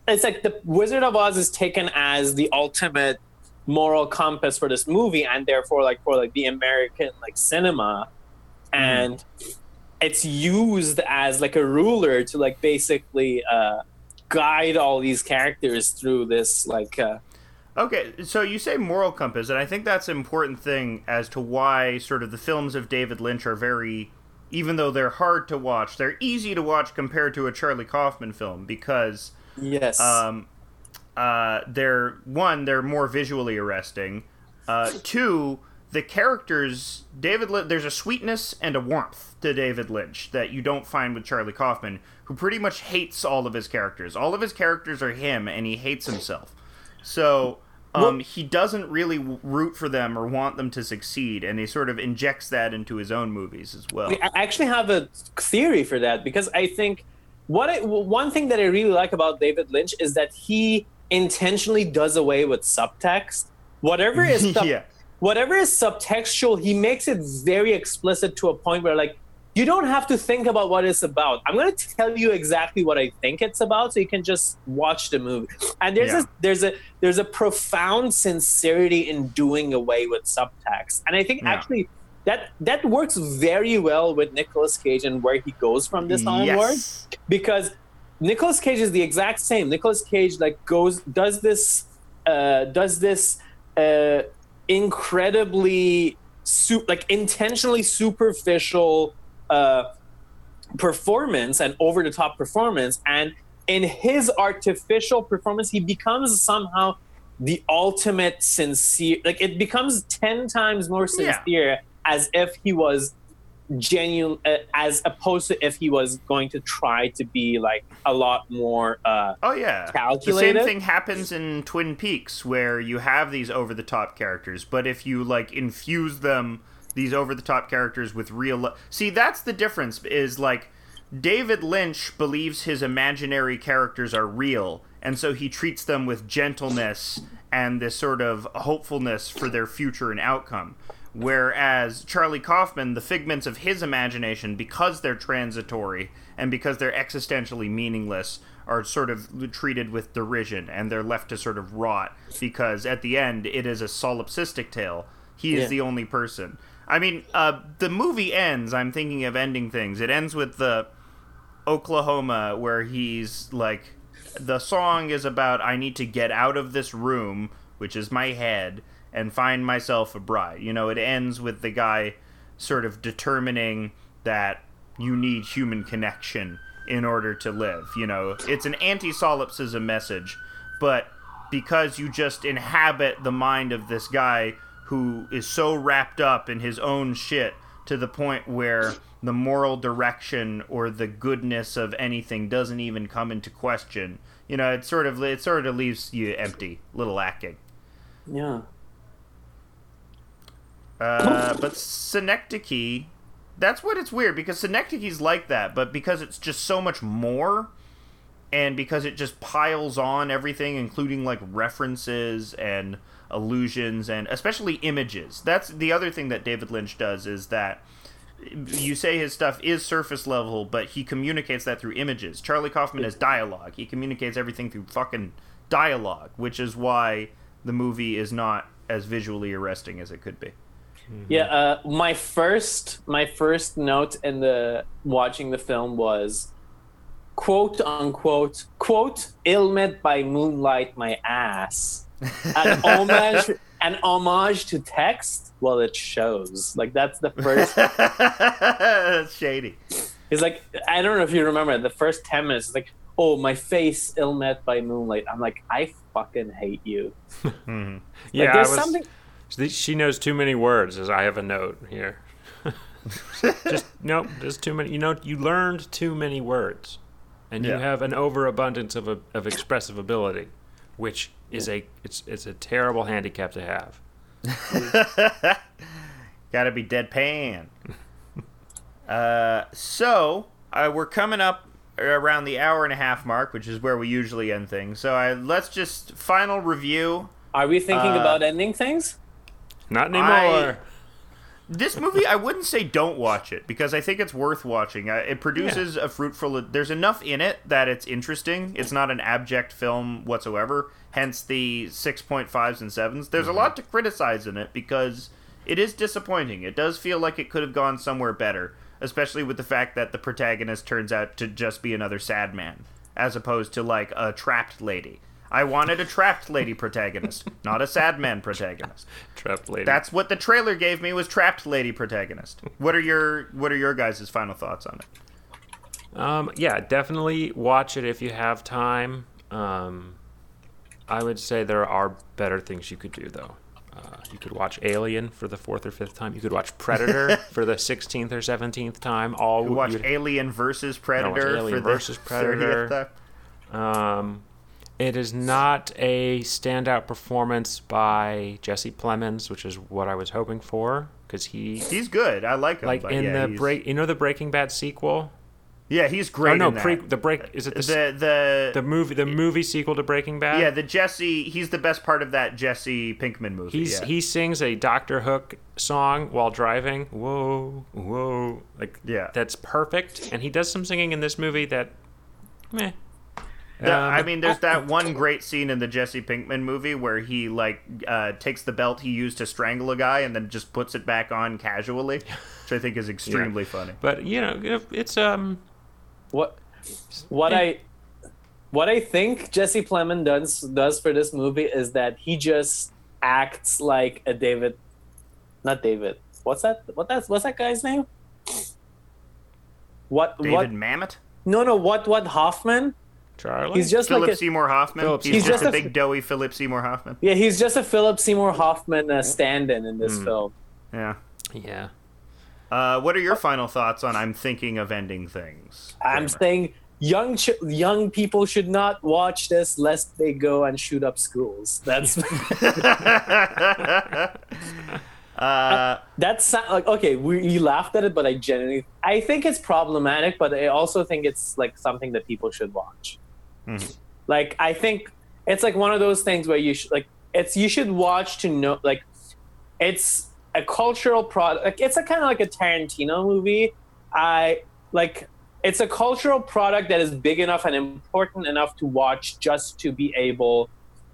It's like the Wizard of Oz is taken as the ultimate moral compass for this movie, and therefore like for like the American like cinema, and it's used as like a ruler to like basically uh, guide all these characters through this like uh, Okay, so you say moral compass, and I think that's an important thing as to why sort of the films of David Lynch are very, even though they're hard to watch, they're easy to watch compared to a Charlie Kaufman film because yes um, uh, they're one, they're more visually arresting. Uh, two, the characters, David, Lin- there's a sweetness and a warmth to David Lynch that you don't find with Charlie Kaufman, who pretty much hates all of his characters. All of his characters are him, and he hates himself. So. Um, he doesn't really root for them or want them to succeed, and he sort of injects that into his own movies as well. I actually have a theory for that because I think what I, one thing that I really like about David Lynch is that he intentionally does away with subtext. Whatever is sub- yeah. whatever is subtextual, he makes it very explicit to a point where like you don't have to think about what it's about. I'm going to tell you exactly what I think it's about, so you can just watch the movie. And there's Yeah. a there's a there's a profound sincerity in doing away with subtext, and I think Yeah. actually that that works very well with Nicolas Cage and where he goes from this onward Yes. because Nicolas Cage is the exact same. Nicolas Cage like goes does this uh, does this uh, incredibly su- like intentionally superficial uh, performance and over the top performance, and in his artificial performance, he becomes somehow the ultimate sincere. Like it becomes ten times more Yeah. sincere as if he was genuine uh, as opposed to if he was going to try to be like a lot more uh Oh yeah. Calculated? The same thing happens in Twin Peaks where you have these over the top characters, but if you like infuse them these over the top characters with real li- See, that's the difference is like David Lynch believes his imaginary characters are real, and so he treats them with gentleness and this sort of hopefulness for their future and outcome. Whereas Charlie Kaufman, the figments of his imagination, because they're transitory and because they're existentially meaningless, are sort of treated with derision and they're left to sort of rot because at the end it is a solipsistic tale. He is Yeah. the only person. I mean, uh, the movie ends. I'm thinking of ending things. It ends with the Oklahoma where he's like, the song is about I need to get out of this room, which is my head, and find myself a bride. You know, it ends with the guy sort of determining that you need human connection in order to live. You know, it's an anti solipsism message, but because you just inhabit the mind of this guy who is so wrapped up in his own shit to the point where the moral direction or the goodness of anything doesn't even come into question. You know, it sort of it sort of leaves you empty, little lacking. yeah Uh, but Synecdoche, that's what it's weird because Synecdoche's like that, but because it's just so much more, and because it just piles on everything, including like references and allusions and especially images. That's the other thing that David Lynch does is that you say his stuff is surface level, but he communicates that through images. Charlie Kaufman is dialogue. He communicates everything through fucking dialogue, which is why the movie is not as visually arresting as it could be. yeah uh my first my first note in the watching the film was quote unquote quote ilmet by moonlight my ass an homage an homage to text well it shows like that's the first That's shady. It's like I don't know if you remember the first ten minutes. It's like, oh, my face ill met by moonlight. I'm like, I fucking hate you. Mm-hmm. Yeah, like, there's was, something. she- knows too many words, as I have a note here. just nope, there's too many. You know, you learned too many words, and you have an overabundance of of expressive ability, which is a it's it's a terrible handicap to have. Gotta be deadpan. Uh, so uh, we're coming up around the hour and a half mark, which is where we usually end things. So I let's just final review. Are we thinking Uh, about ending things? Not anymore. I- This movie, I wouldn't say don't watch it because I think it's worth watching. Uh, it produces a fruitful. There's enough in it that it's interesting. It's not an abject film whatsoever. Hence the six point fives and sevens. There's a lot to criticize in it because it is disappointing. It does feel like it could have gone somewhere better, especially with the fact that the protagonist turns out to just be another sad man, as opposed to like a trapped lady. I wanted a trapped lady protagonist, not a sad man protagonist. Trapped lady. That's what the trailer gave me was trapped lady protagonist. What are your what are your guys' final thoughts on it? Um, yeah, definitely watch it if you have time. Um, I would say there are better things you could do, though. Uh, you could watch Alien for the fourth or fifth time. You could watch Predator for the sixteenth or seventeenth time. All You watch Alien versus Predator Alien for versus the Predator. 30th time. Um, it is not a standout performance by Jesse Plemons, which is what I was hoping for, because he, He's good. I like him. like in yeah, the he's- break, you know, the Breaking Bad sequel. Yeah, he's great. oh no, pre, the break is it the, the the, the movie the movie sequel to Breaking Bad? yeah the Jesse. He's the best part of that Jesse Pinkman movie. He's yeah. he sings a Doctor Hook song while driving. Whoa, whoa, like Yeah. that's perfect. And he does some singing in this movie that, meh. The- Um, I mean, there's that one great scene in the Jesse Pinkman movie where he like uh, takes the belt he used to strangle a guy and then just puts it back on casually, which I think is extremely funny. but you know, it's um, What what I what I think Jesse Plemons does does for this movie is that he just acts like a David, not David. What's that? What that's what's that guy's name? What David what? Mamet, No no what what Hoffman? Charlie. He's just Philip like a, Seymour Hoffman. Philip he's, Seymour just, a Hoffman. big doughy Philip Seymour Hoffman. yeah he's just a Philip Seymour Hoffman uh, stand-in in this film. Yeah. yeah. Uh, what are your final thoughts on I'm thinking of ending things? I'm saying young ch- young people should not watch this lest they go and shoot up schools. That's uh, that's not- like okay. We you laughed at it, but I genuinely I think it's problematic, but I also think it's like something that people should watch. Mhm. Like I think it's like one of those things where you should like it's you should watch to know like it's a cultural product. Like it's a kind of like a Tarantino movie. I like it's a cultural product that is big enough and important enough to watch just to be able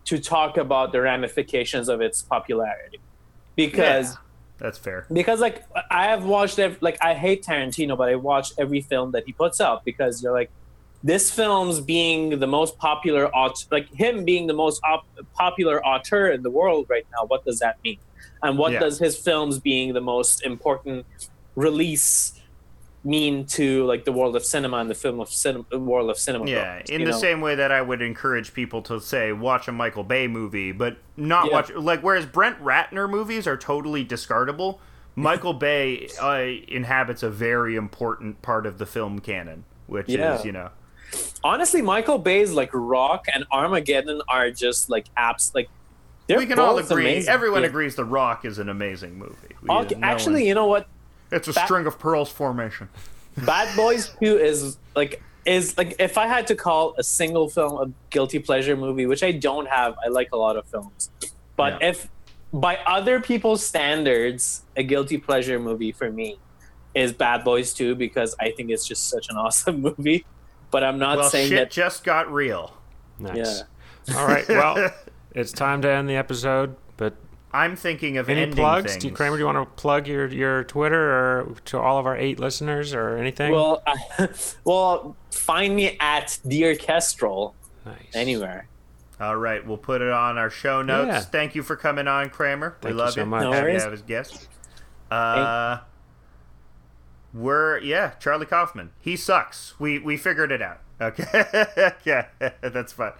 to talk about the ramifications of its popularity. Because yeah, that's fair. because like I have watched ev- like I hate Tarantino, but I watch every film that he puts out because you're like this film's being the most popular aut- like him being the most op- popular author in the world right now. What does that mean? And what Yeah. does his films being the most important release mean to like the world of cinema and the film of cinema world of cinema? Yeah, goers, in the know? same way that I would encourage people to say watch a Michael Bay movie, but not Yeah. watch like whereas Brett Ratner movies are totally discardable. Michael Bay uh, inhabits a very important part of the film canon, which Yeah. is you know honestly, Michael Bay's like Rock and Armageddon are just like apps like. They're we can all agree. amazing. Everyone Yeah. agrees, The Rock is an amazing movie. We- Okay, no actually, one- you know what? it's a that- string of pearls formation. Bad Boys 2 is like is like if I had to call a single film a guilty pleasure movie, which I don't have, I like a lot of films. But Yeah. if by other people's standards, a guilty pleasure movie for me is Bad Boys 2 because I think it's just such an awesome movie. But I'm not Well, saying shit that just got real. Nice. All right. Well, it's time to end the episode. But I'm thinking of any ending plugs? things. Do you, Kramer, do you want to plug your your Twitter or to all of our eight listeners or anything? well, well, find me at Dear Kestrel nice. anywhere. All right, we'll put it on our show notes. Yeah. Thank you for coming on, Kramer. Thank we you love so you. much. No Happy worries. to have his guest. Uh, we're yeah, Charlie Kaufman. He sucks. We we figured it out. Okay, yeah, that's fun.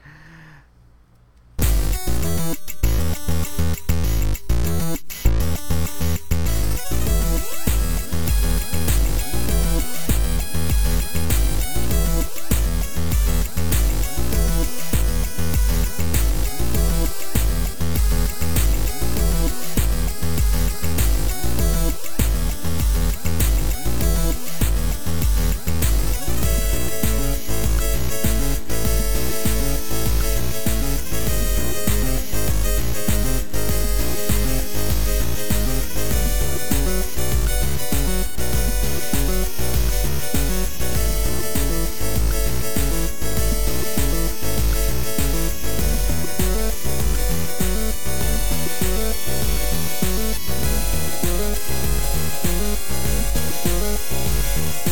Thank you.